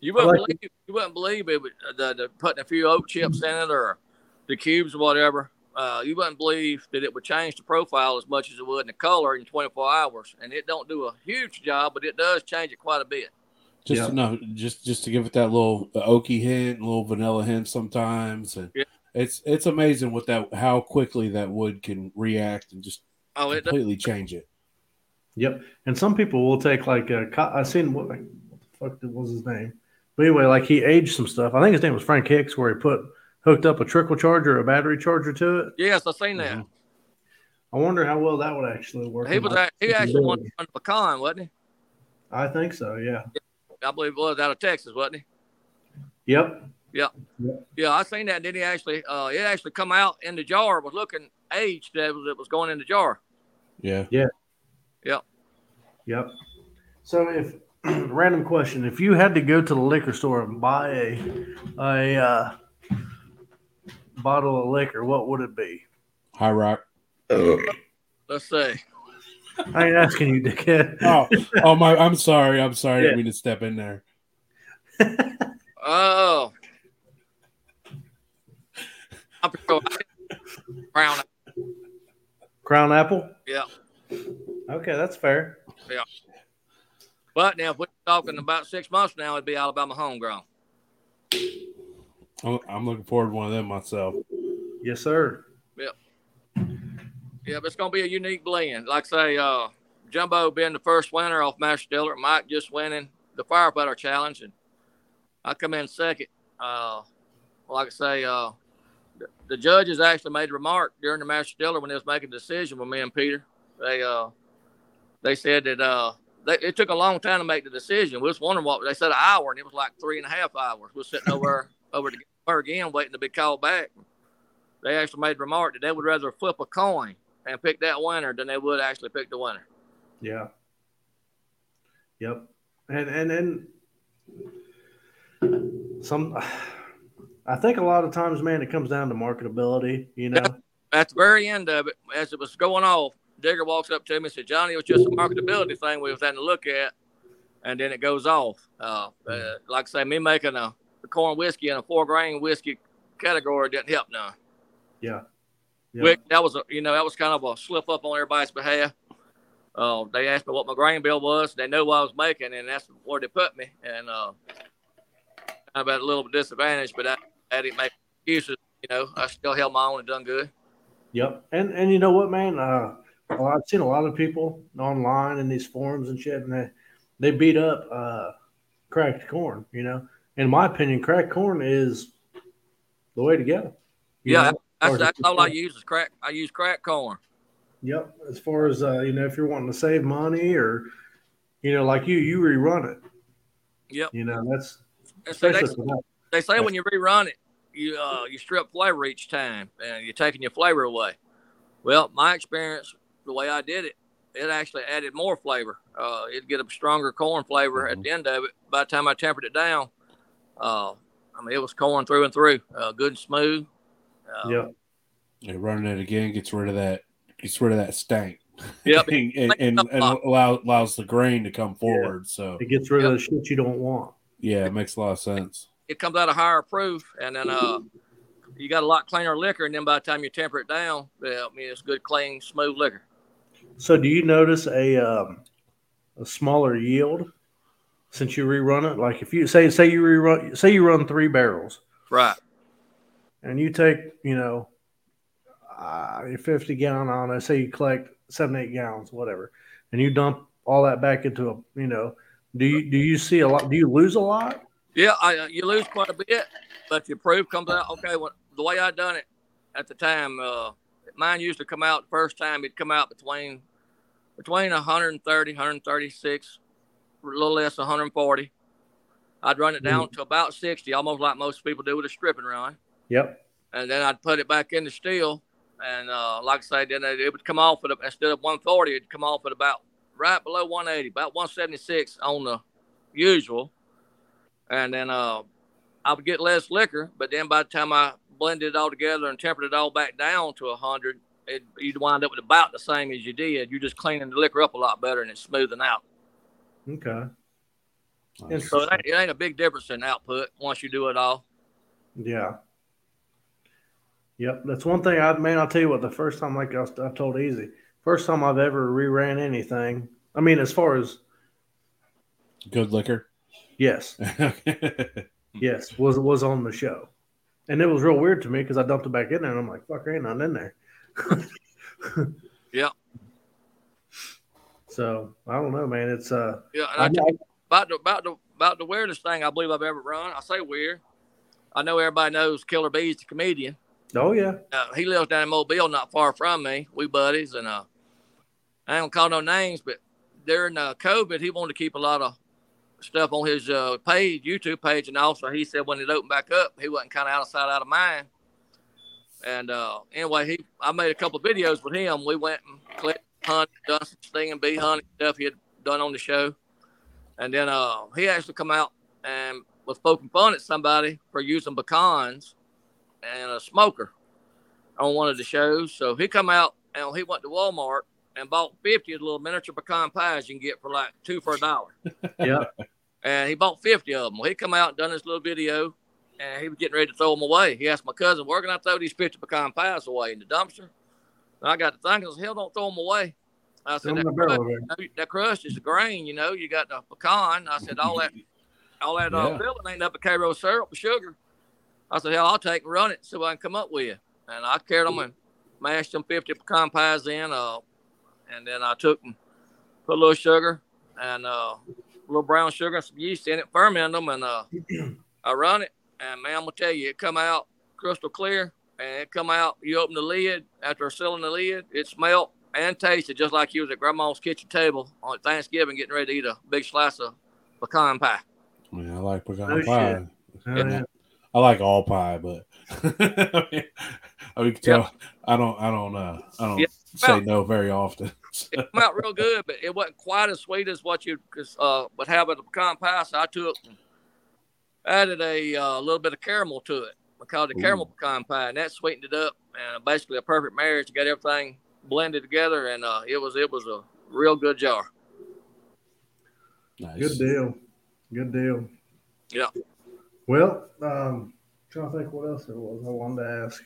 You wouldn't like believe you wouldn't believe it. would- The, the putting a few oak chips in it or the cubes or whatever. Uh, you wouldn't believe that it would change the profile as much as it would in the color in 24 hours, and it don't do a huge job, but it does change it quite a bit. Just Yeah. no, just just to give it that little oaky hint, a little vanilla hint sometimes, and Yeah. It's it's amazing what that how quickly that wood can react and just Oh, it does. completely change it. Yep. And some people will take like a. co- I seen what, what the fuck was his name? But anyway, like he aged some stuff. I think his name was Frank Hicks, where he put hooked up a trickle charger, a battery charger to it. Yes, I seen that. Mhm. I wonder how well that would actually work. He was in my- act- he actually won on pecan, wasn't he? I think so. Yeah. I believe it was out of Texas, wasn't he? Yep. Yeah, Yeah, I seen that. Did he actually? Uh, it actually come out in the jar. Was looking aged. That was it was going in the jar. Yeah. Yeah. Yep. Yep. So if random question, if you had to go to the liquor store and buy a a uh, bottle of liquor, what would it be? High rock. Let's see. I ain't asking you, dickhead. Oh, oh my! I'm sorry. I'm sorry. I Yeah. didn't mean to step in there. Oh, I'm sure brown. Crown apple. Yeah, Okay, that's fair. Yeah. But now if we're talking about six months now, it'd be Alabama homegrown. I'm I'm looking forward to one of them myself. Yes, sir. Yeah, but it's gonna be a unique blend. Like say, uh, Jimbo being the first winner off Master Distiller, Mike just winning the firefighter challenge, and I come in second. Uh, like I say, uh, the, the judges actually made a remark during the Master Distiller when they was making a decision with me and Peter. They uh, they said that uh, they, it took a long time to make the decision. We was wondering what they said an hour, and it was like three and a half hours. We was sitting over over to her again, waiting to be called back. They actually made a remark that they would rather flip a coin and pick that winner than they would actually pick the winner. Yeah. Yep. And and and some I think a lot of times, man, it comes down to marketability, you know. At the very end of it, as it was going off, Digger walks up to me and said, Johnny, it was just a marketability thing we was having to look at. And then it goes off. Uh, uh, like I say, me making a, a corn whiskey and a four grain whiskey category didn't help none. Yeah. Yeah. Which that was a you know that was kind of a slip up on everybody's behalf. Uh, they asked me what my grain bill was. They knew what I was making, and that's where they put me. And uh, of at a little disadvantage, but I, I didn't make excuses. You know, I still held my own and done good. Yep. And and you know what, man? Uh, well, I've seen a lot of people online in these forums and shit, and they they beat up uh, cracked corn. You know, in my opinion, cracked corn is the way to go. Yeah, know? that's, that's all I use is crack. I use cracked corn. Yep. As far as uh, you know, if you're wanting to save money or you know, like you, you rerun it. Yep. You know, that's so they, they, say when you rerun it, you uh, you strip flavor each time, and you're taking your flavor away. Well, my experience, the way I did it, it actually added more flavor. Uh, it'd get a stronger corn flavor mm-hmm. at the end of it. By the time I tempered it down, uh, I mean it was corn through and through, uh, good and smooth. Uh, yeah. Yeah, running it again gets rid of that gets rid of that stank. Yep. and, and, and, and allow, allows the grain to come forward. Yeah. So it gets rid yep. of the shit you don't want. Yeah, it makes a lot of sense. It comes out of higher proof, and then uh, you got a lot cleaner liquor, and then by the time you temper it down, I mean it's good, clean, smooth liquor. So, do you notice a um, a smaller yield since you rerun it? Like if you say say you rerun say you run three barrels, right, and you take you know uh, your fifty gallon on it, say you collect seven eight gallons, whatever, and you dump all that back into a you know, do you do you see a lot? Do you lose a lot? Yeah, I, uh, you lose quite a bit, but your proof comes out okay. Well, the way I done it at the time, uh, mine used to come out the first time. It'd come out between between 130, 136, a little less 140. I'd run it down mm. to about 60, almost like most people do with a stripping run. Yep. And then I'd put it back in the steel, and uh, like I say, then it would come off at instead of 140, it'd come off at about right below 180, about 176 on the usual. And then uh, I would get less liquor, but then by the time I blended it all together and tempered it all back down to 100, you'd wind up with about the same as you did. You're just cleaning the liquor up a lot better and it's smoothing out. Okay. And So it ain't, it ain't a big difference in output once you do it all. Yeah. Yep, that's one thing. I man, I'll tell you what. The first time, like I, I told Easy, first time I've ever reran anything. I mean, as far as good liquor. Yes. yes, was was on the show, and it was real weird to me because I dumped it back in there, and I'm like, "Fuck, there ain't nothing in there." yeah. So I don't know, man. It's uh. Yeah, and I, I, about the about the about the weirdest thing I believe I've ever run. I say weird. I know everybody knows Killer Bees, the comedian. Oh yeah. Uh, he lives down in Mobile, not far from me. We buddies, and uh, I don't call no names, but during uh, COVID, he wanted to keep a lot of stuff on his uh, page, YouTube page, and also he said when it opened back up, he wasn't kind of out of sight, out of mind. And uh, anyway, he I made a couple videos with him. We went and clipped, hunted, done some and bee hunting stuff he had done on the show, and then uh, he actually come out and was poking fun at somebody for using pecans and a smoker on one of the shows. So he come out and he went to Walmart and bought 50 of the little miniature pecan pies you can get for like two for a dollar. yeah. And he bought 50 of them. Well, he come out and done this little video and he was getting ready to throw them away. He asked my cousin, where can I throw these 50 pecan pies away? In the dumpster? And I got to thinking, hell, don't throw them away. I said, that crust, that crust, is a grain, you know, you got the pecan. I said, all that, all that uh, filling ain't up a Karo syrup or sugar. I said, hell, I'll take and run it so I can come up with. And I carried them and mashed them 50 pecan pies in. Uh, and then I took and put a little sugar and uh, little brown sugar and some yeast in it, ferment them, and uh, I run it. And man, I'm gonna tell you, it come out crystal clear, and it come out. You open the lid after sealing the lid, it smelled and tasted just like you was at grandma's kitchen table on Thanksgiving getting ready to eat a big slice of pecan pie. Man, I like pecan oh, pie. Yeah. I like all pie, but I mean, I mean, tell yeah. I don't, I don't, uh, I don't yeah. say no very often. it came out real good, but it wasn't quite as sweet as what you uh, would have at a pecan pie. So I took, added a uh, little bit of caramel to it. We called it Ooh. caramel pecan pie, and that sweetened it up. And basically, a perfect marriage. Got everything blended together, and uh, it was it was a real good jar. Nice. Good deal. Good deal. Yeah. Well, um, trying to think what else there was I wanted to ask.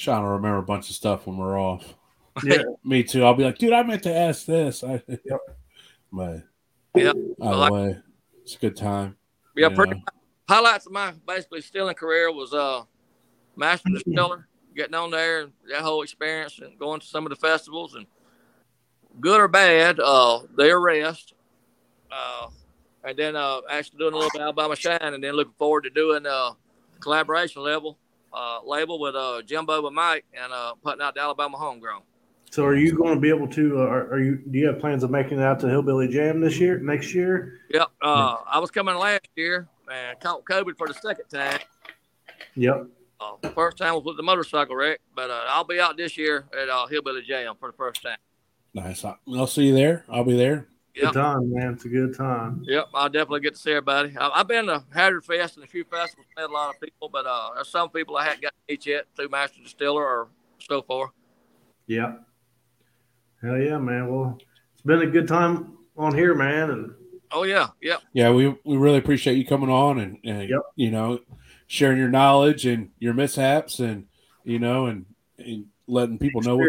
Trying to remember a bunch of stuff when we're off. Yeah, me too. I'll be like, dude, I meant to ask this. I, yep. But yeah, the way, it's a good time. Yeah, pretty, highlights of my basically stealing career was uh, master distiller, getting on there, that whole experience, and going to some of the festivals, and good or bad, uh, the arrest, uh, and then uh, actually doing a little bit of Alabama Shine, and then looking forward to doing uh, collaboration level uh, label with uh, Jimbo and Mike, and uh, putting out the Alabama Homegrown. So, are you going to be able to? Uh, are, are you? Do you have plans of making it out to Hillbilly Jam this year? Next year? Yep. Uh, I was coming last year and caught COVID for the second time. Yep. Uh, first time was with the motorcycle wreck, but uh, I'll be out this year at uh, Hillbilly Jam for the first time. Nice. I'll see you there. I'll be there. Yep. Good time, man. It's a good time. Yep, I'll definitely get to see everybody. I, have been to Hazard Fest and a few festivals, met a lot of people, but uh, there's some people I hadn't got to meet yet through Master Distiller or so far. Yeah. Hell yeah, man. Well, it's been a good time on here, man. And oh yeah, yeah, yeah. We we really appreciate you coming on and, and yep. you know sharing your knowledge and your mishaps and you know and, and letting people know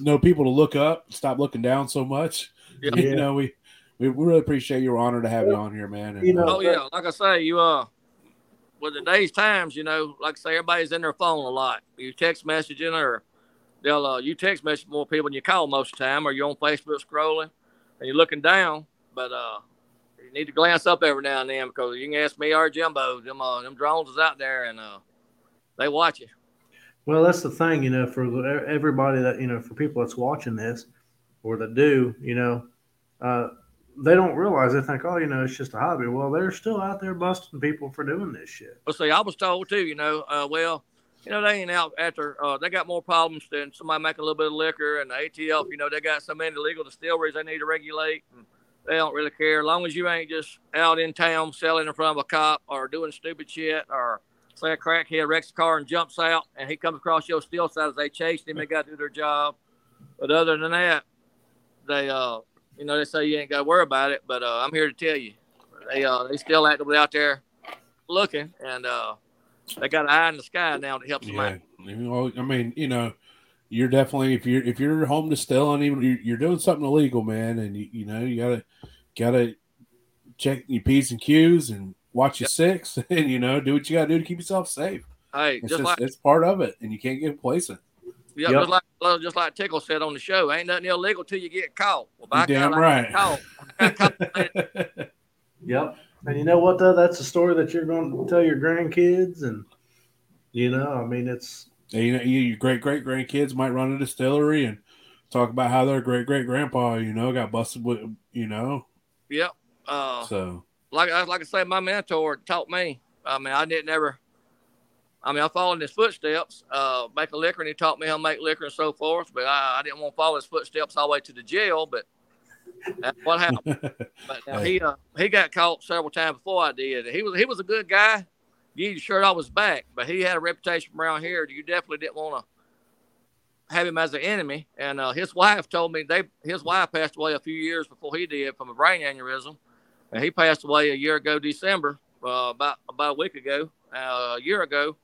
know people to look up, stop looking down so much. Yeah. You know, we we really appreciate your honor to have you on here, man. And, you know, oh yeah, like I say, you uh, with the days times, you know, like I say, everybody's in their phone a lot. You text messaging or they'll uh, you text message more people than you call most of the time, or you're on Facebook scrolling and you're looking down. But uh, you need to glance up every now and then because you can ask me or Jimbo. Them uh, them drones is out there and uh, they watch you. Well, that's the thing, you know, for everybody that you know, for people that's watching this or that do, you know, uh, they don't realize they think, oh, you know, it's just a hobby. Well, they're still out there busting people for doing this shit. Well, see, I was told too, you know, uh, well, you know, they ain't out after. Uh, they got more problems than somebody making a little bit of liquor and the ATF. You know, they got so many illegal distilleries they need to regulate. They don't really care as long as you ain't just out in town selling in front of a cop or doing stupid shit or say a crackhead wrecks a car and jumps out and he comes across your steel side as they chase him. They got to do their job. But other than that, they uh, you know, they say you ain't got to worry about it. But uh, I'm here to tell you, they uh, they still actively out there looking and uh they got an eye in the sky now to help them yeah. out. I mean, you know, you're definitely if you're if you're home distilling, even you're doing something illegal, man, and you, you know you gotta gotta check your p's and q's and watch your yep. six, and you know do what you gotta do to keep yourself safe. Hey, it's just, like, it's part of it, and you can't get complacent. Yeah, yep. just like just like Tickle said on the show, ain't nothing illegal till you get caught. Well, by damn God, right. Caught. yep. And you know what though? That's a story that you're going to tell your grandkids, and you know, I mean, it's you know, your great great grandkids might run a distillery and talk about how their great great grandpa, you know, got busted with, you know. Yep. Uh, so, like like I say, my mentor taught me. I mean, I didn't ever. I mean, I followed in his footsteps, uh, making liquor, and he taught me how to make liquor and so forth. But I, I didn't want to follow his footsteps all the way to the jail. But that's what happened. but now he uh, he got caught several times before I did. He was he was a good guy. He the shirt off his back, but he had a reputation around here. You definitely didn't want to have him as an enemy. And uh, his wife told me they his wife passed away a few years before he did from a brain aneurysm, and he passed away a year ago December, uh, about about a week ago, uh, a year ago.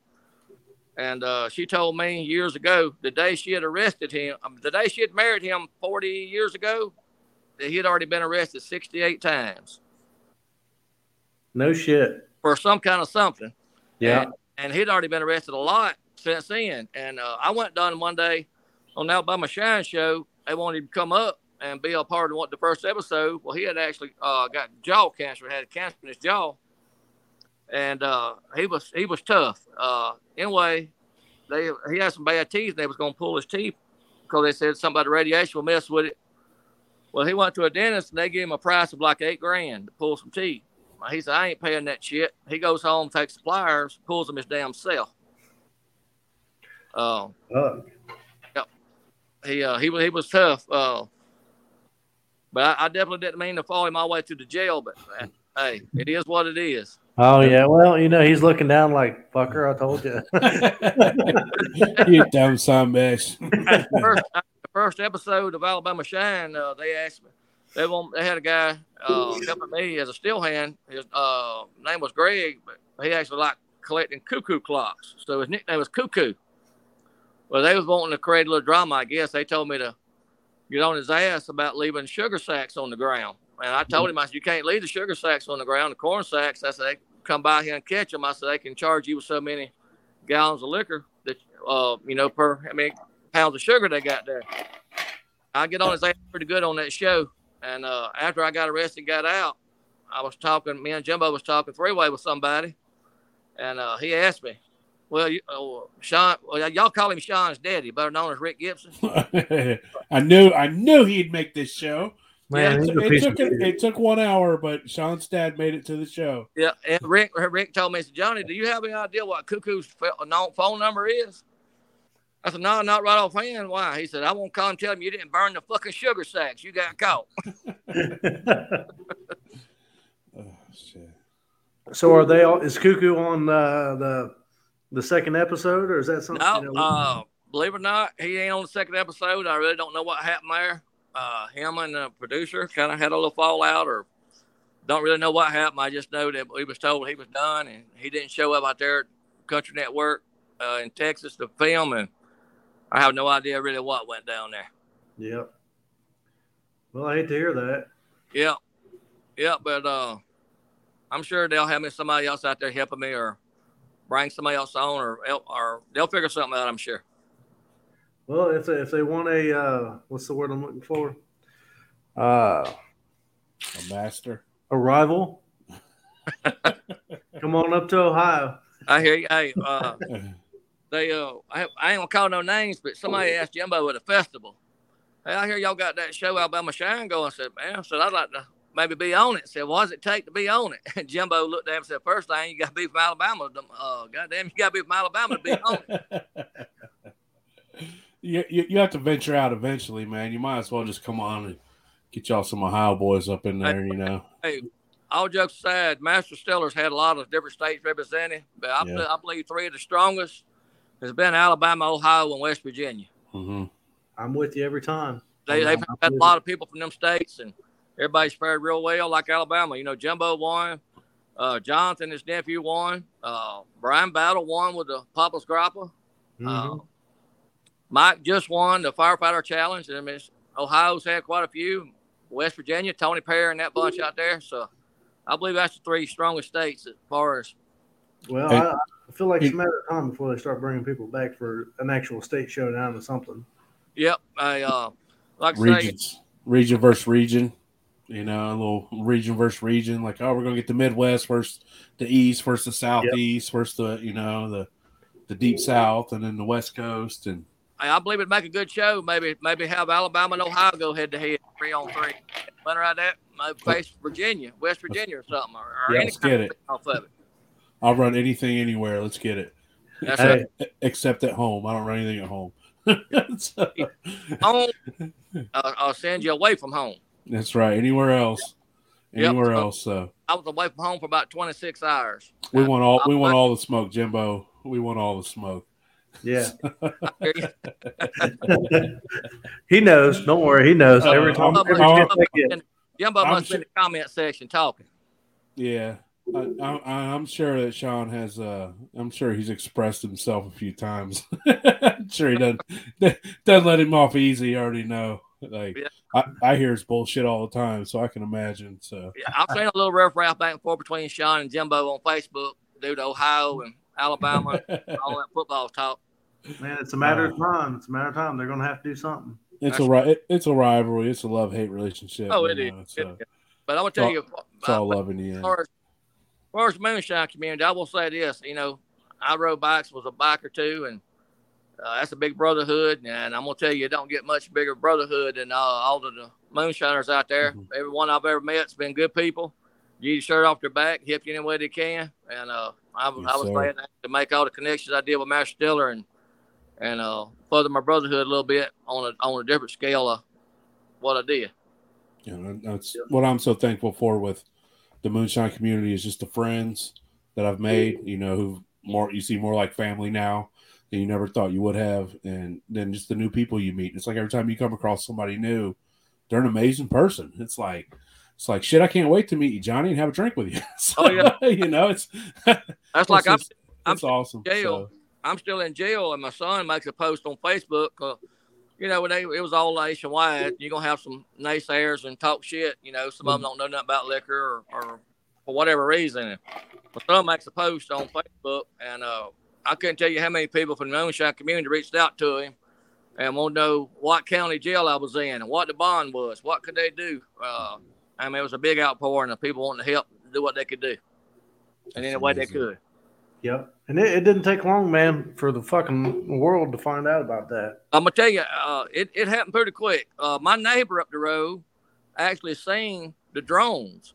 And uh, she told me years ago, the day she had arrested him, um, the day she had married him 40 years ago, that he had already been arrested 68 times. No shit. For some kind of something. Yeah. And, and he'd already been arrested a lot since then. And uh, I went down one day on the Alabama Shine show. They wanted him to come up and be a part of what the first episode. Well, he had actually uh, got jaw cancer, had cancer in his jaw, and uh, he was he was tough. Uh, anyway, they he had some bad teeth. and They was going to pull his teeth because they said something about the radiation will mess with it. Well, he went to a dentist and they gave him a price of like eight grand to pull some teeth. He said, I ain't paying that shit. He goes home, takes the pliers, pulls them his damn self. Uh, uh. Yep. He uh, he was he was tough. Uh, but I, I, definitely didn't mean to follow him all the way to the jail. But uh, hey, it is what it is. Oh yeah, well you know he's looking down like fucker. I told you. you dumb son bitch. first, first episode of Alabama Shine, uh, they asked me. They want, they had a guy uh, helping me as a steel hand. His uh, name was Greg, but he actually liked collecting cuckoo clocks. So his nickname was Cuckoo. Well, they was wanting to create a little drama. I guess they told me to get on his ass about leaving sugar sacks on the ground. And I told him, I said, you can't leave the sugar sacks on the ground. The corn sacks, I said, come by here and catch them, I said they can charge you with so many gallons of liquor that uh, you know per I mean, pounds of sugar they got there. I get on his ass pretty good on that show, and uh, after I got arrested and got out, I was talking. Me and Jimbo was talking three way with somebody, and uh, he asked me, "Well, you, uh, Sean, well, y'all call him Sean's daddy, better known as Rick Gibson." I knew, I knew he'd make this show. Man, yeah, it, it took it, it, took one hour, but Sean's dad made it to the show. Yeah, and Rick Rick told me, said, Johnny, do you have any idea what Cuckoo's phone number is? I said, no, not right offhand. Why? He said, I won't call and tell him you didn't burn the fucking sugar sacks. You got caught. oh, shit. So are they all, is Cuckoo on uh, the the second episode or is that something? No, you know, uh, believe it or not, he ain't on the second episode. I really don't know what happened there uh, him and the producer kind of had a little fallout, or don't really know what happened. I just know that he was told he was done, and he didn't show up out there at Country Network uh, in Texas to film, and I have no idea really what went down there. Yep. Well, I hate to hear that. Yep. Yep, but uh, I'm sure they'll have me somebody else out there helping me, or bring somebody else on, or or they'll figure something out. I'm sure. Well, if they, if they want a uh, what's the word I'm looking for? Uh, a master, a rival. Come on up to Ohio. I hear you. Hey, uh, they uh, I, I ain't gonna call no names, but somebody asked Jimbo at a festival. Hey, I hear y'all got that show Alabama Shine going. I said, man, I said I'd like to maybe be on it. I said, what does it take to be on it? And Jimbo looked at him and said, first thing you got to be from Alabama. Uh, goddamn, you got to be from Alabama to be on it. You, you, you have to venture out eventually, man. You might as well just come on and get y'all some Ohio boys up in there, you know. Hey, all jokes aside, Master Distillers had a lot of different states represented, but I, yeah. I believe three of the strongest has been Alabama, Ohio, and West Virginia. Mm-hmm. I'm with you every time. They, they've had a lot of people from them states, and everybody's fared real well, like Alabama. You know, Jimbo won. Uh, Jonathan, his nephew, won. Uh, Brian Battle won with the Papa's Grappa. Mm-hmm. Uh, Mike just won the firefighter challenge. I mean, Ohio's had quite a few. West Virginia, Tony Perry and that bunch out there. So I believe that's the three strongest states as far as. Well, hey, I, feel like it's a matter of time before they start bringing people back for an actual state showdown or something. Yep, I uh, like regions, say, region versus region. You know, a little region versus region. Like, oh, we're gonna get the Midwest versus the East versus the Southeast yep. versus the you know the the Deep South, and then the West Coast, and I believe it'd make a good show. Maybe maybe have Alabama and Ohio go head to head, three on three. Winner out that, maybe face Virginia, West Virginia, or something, or, or yeah, let's get it. Off of it. I'll run anything anywhere. Let's get it. That's right. Except at home, I don't run anything at home. so. home, uh, I'll send you away from home. That's right. Anywhere else, anywhere yep. else. So I was away from home for about twenty six hours. We want all. We want all the smoke, Jimbo. We want all the smoke. Yeah. he knows. Don't worry. He knows. Every time. Jimbo, Jimbo, Jimbo must be in the comment section talking. Yeah. I, am sure that Sean has. Uh, I'm sure he's expressed himself a few times. I'm sure he doesn't doesn't let him off easy. I already know. Like yeah. I, I hear his bullshit all the time, so I can imagine. So yeah, I've seen a little rough rap back and forth between Sean and Jimbo on Facebook due to Ohio and Alabama, all that football talk. Man, it's a matter of time. It's a matter of time. They're going to have to do something. It's That's a it, it's a rivalry. It's a love hate relationship. Oh, it is. So. But I'm gonna tell it's you, it's all love in the end. As far as, as far as moonshine community, I will say this. You know, I rode bikes, was a biker too, and uh, that's a big brotherhood. And I'm gonna tell you, it don't get much bigger brotherhood than uh, all of the moonshiners out there. Mm-hmm. Everyone I've ever met's been good people. Get your shirt off their back, help you any way they can, and uh, I, yes, I was glad to make all the connections I did with Master Distiller and and uh, further my brotherhood a little bit on a on a different scale of what I did. Yeah, that's what I'm so thankful for with the moonshine community is just the friends that I've made. You know, who more you see more like family now than you never thought you would have, and then just the new people you meet. It's like every time you come across somebody new, they're an amazing person. It's like it's like shit. I can't wait to meet you, Johnny, and have a drink with you. so, oh yeah, you know, it's that's like I'm. I'm awesome. Jail. So. I'm still in jail, and my son makes a post on Facebook. Uh, you know, when they, it was all nationwide, you're gonna have some naysayers and talk shit. You know, some of them don't know nothing about liquor or, or for whatever reason. my son makes a post on Facebook, and uh, I couldn't tell you how many people from the moonshine community reached out to him and want to know what county jail I was in and what the bond was. What could they do? Uh, I mean, it was a big outpouring of people wanting to help do what they could do, and any way they could. Yep. And it, it, didn't take long, man, for the fucking world to find out about that. I'm gonna tell you, uh, it, it happened pretty quick. Uh, my neighbor up the road actually seen the drones.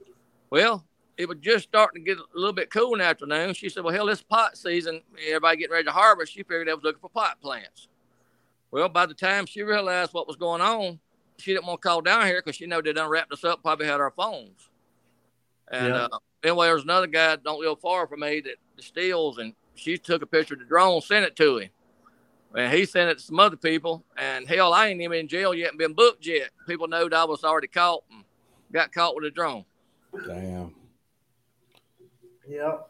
Well, it was just starting to get a little bit cool in the afternoon. She said, Well, hell, it's pot season. Everybody getting ready to harvest. She figured they was looking for pot plants. Well, by the time she realized what was going on, she didn't want to call down here because she know they done wrapped us up, probably had our phones. And yeah. uh, anyway, there's another guy don't live far from me that steals, and she took a picture of the drone, sent it to him. And he sent it to some other people. And hell, I ain't even in jail yet and been booked yet. People know that I was already caught and got caught with a drone. Damn. Yep.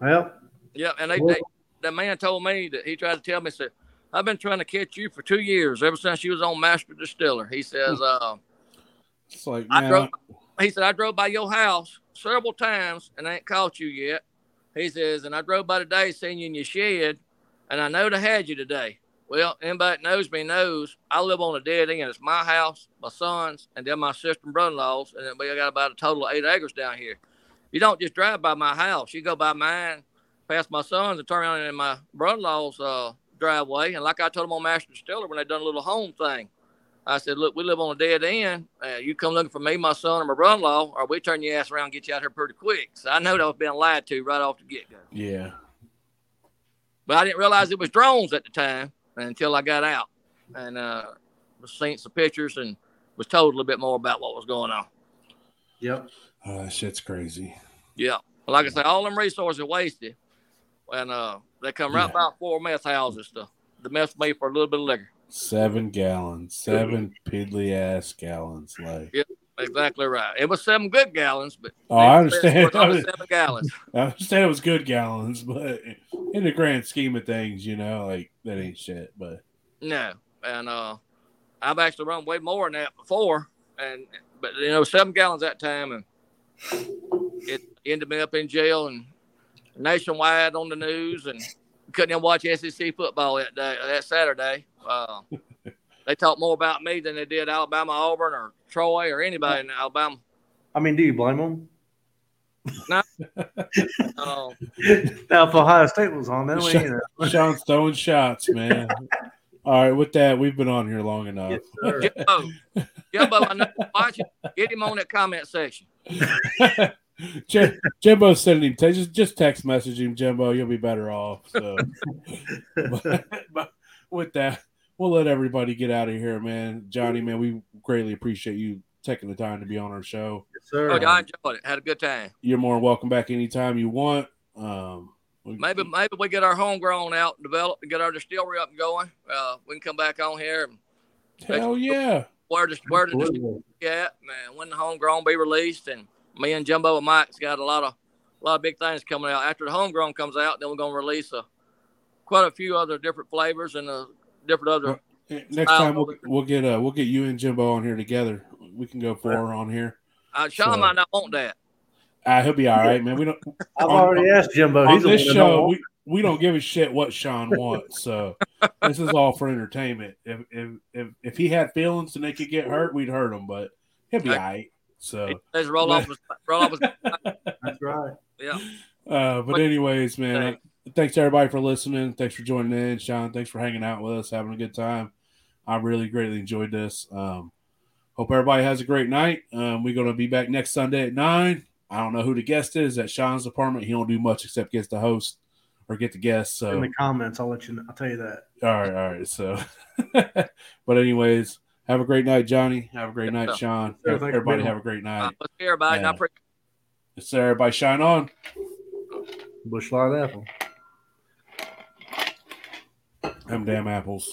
Well. Yep. And they, they, the man told me that he tried to tell me, said, I've been trying to catch you for two years, ever since you was on Master Distiller. He says, uh, it's like, I drove, he said, I drove by your house several times and I ain't caught you yet. He says, and I drove by today seeing you in your shed and I know they had you today. Well, anybody that knows me knows I live on a dead end. It's my house, my son's, and then my sister and brother-in-law's, and then we got about a total of eight acres down here. You don't just drive by my house. You go by mine, past my son's, and turn around in my brother-in-law's uh, driveway. And like I told them on Master Distiller when they done a little home thing, I said, look, we live on a dead end. Uh, you come looking for me, my son, or my brother-in-law, or we turn your ass around and get you out here pretty quick. So I know that I was being lied to right off the get-go. Yeah. But I didn't realize it was drones at the time until I got out and uh, was seeing some pictures and was told a little bit more about what was going on. Yep. Oh, that shit's crazy. Yeah. Well, like I say, all them resources wasted. And uh, they come right yeah. by four meth houses to, to mess me for a little bit of liquor. Seven gallons, seven piddly ass gallons. Like, yep, exactly right. It was seven good gallons, but oh, I understand. seven gallons. I understand it was good gallons, but in the grand scheme of things, you know, like that ain't shit. But no, and uh, I've actually run way more than that before, and but you know, seven gallons that time, and it ended me up in jail and nationwide on the news, and couldn't even watch SEC football that day, that Saturday. Uh, they talked more about me than they did Alabama, Auburn, or Troy, or anybody in Alabama. I mean, do you blame them? No. uh, now, if Ohio State was on, then we, you know. Sean throwing shots, man. All right, with that, we've been on here long enough. Yes, Jimbo, Jimbo, I know watching. Get him on that comment section. Jimbo sending him just just text message him, Jimbo. You'll be better off. So, but, but with that, we'll let everybody get out of here, man. Johnny, man, we greatly appreciate you taking the time to be on our show. Yes, sir. Oh, I enjoyed it. Had a good time. You're more welcome back anytime you want. Um, maybe maybe we get our homegrown out, develop, and get our distillery up and going. Uh, we can come back on here. And Hell yeah! Where the where the distillery at, man? When the homegrown be released, and me and Jimbo and Mike's got a lot of a lot of big things coming out. After the homegrown comes out, then we're gonna release a quite a few other different flavors and a different other. Next time we'll, we'll get uh we'll get you and Jimbo on here together. We can go four on here. Uh, Sean so. might not want that. Uh, he'll be all right, man. We don't. I've on, already asked Jimbo. On He's this show, we, we don't give a shit what Sean wants. So this is all for entertainment. If, if if if he had feelings and they could get hurt, we'd hurt him. But he'll be all right. So let's roll off. roll off. That's right. Yeah. Uh, but anyways, man, thanks everybody for listening. Thanks for joining in, Sean. Thanks for hanging out with us, having a good time. I really greatly enjoyed this. Um, hope everybody has a great night. Um, we're gonna be back next Sunday at nine. I don't know who the guest is at Sean's apartment. He don't do much except get the host or get the guest. So in the comments, I'll let you. Know. I'll tell you that. All right, all right. So, but anyways, have a great night, Johnny. Have a great night, Sean. everybody have a great night. Uh, everybody. Yeah. Yes, sir. Everybody shine on. Busch Light apple. Them damn apples.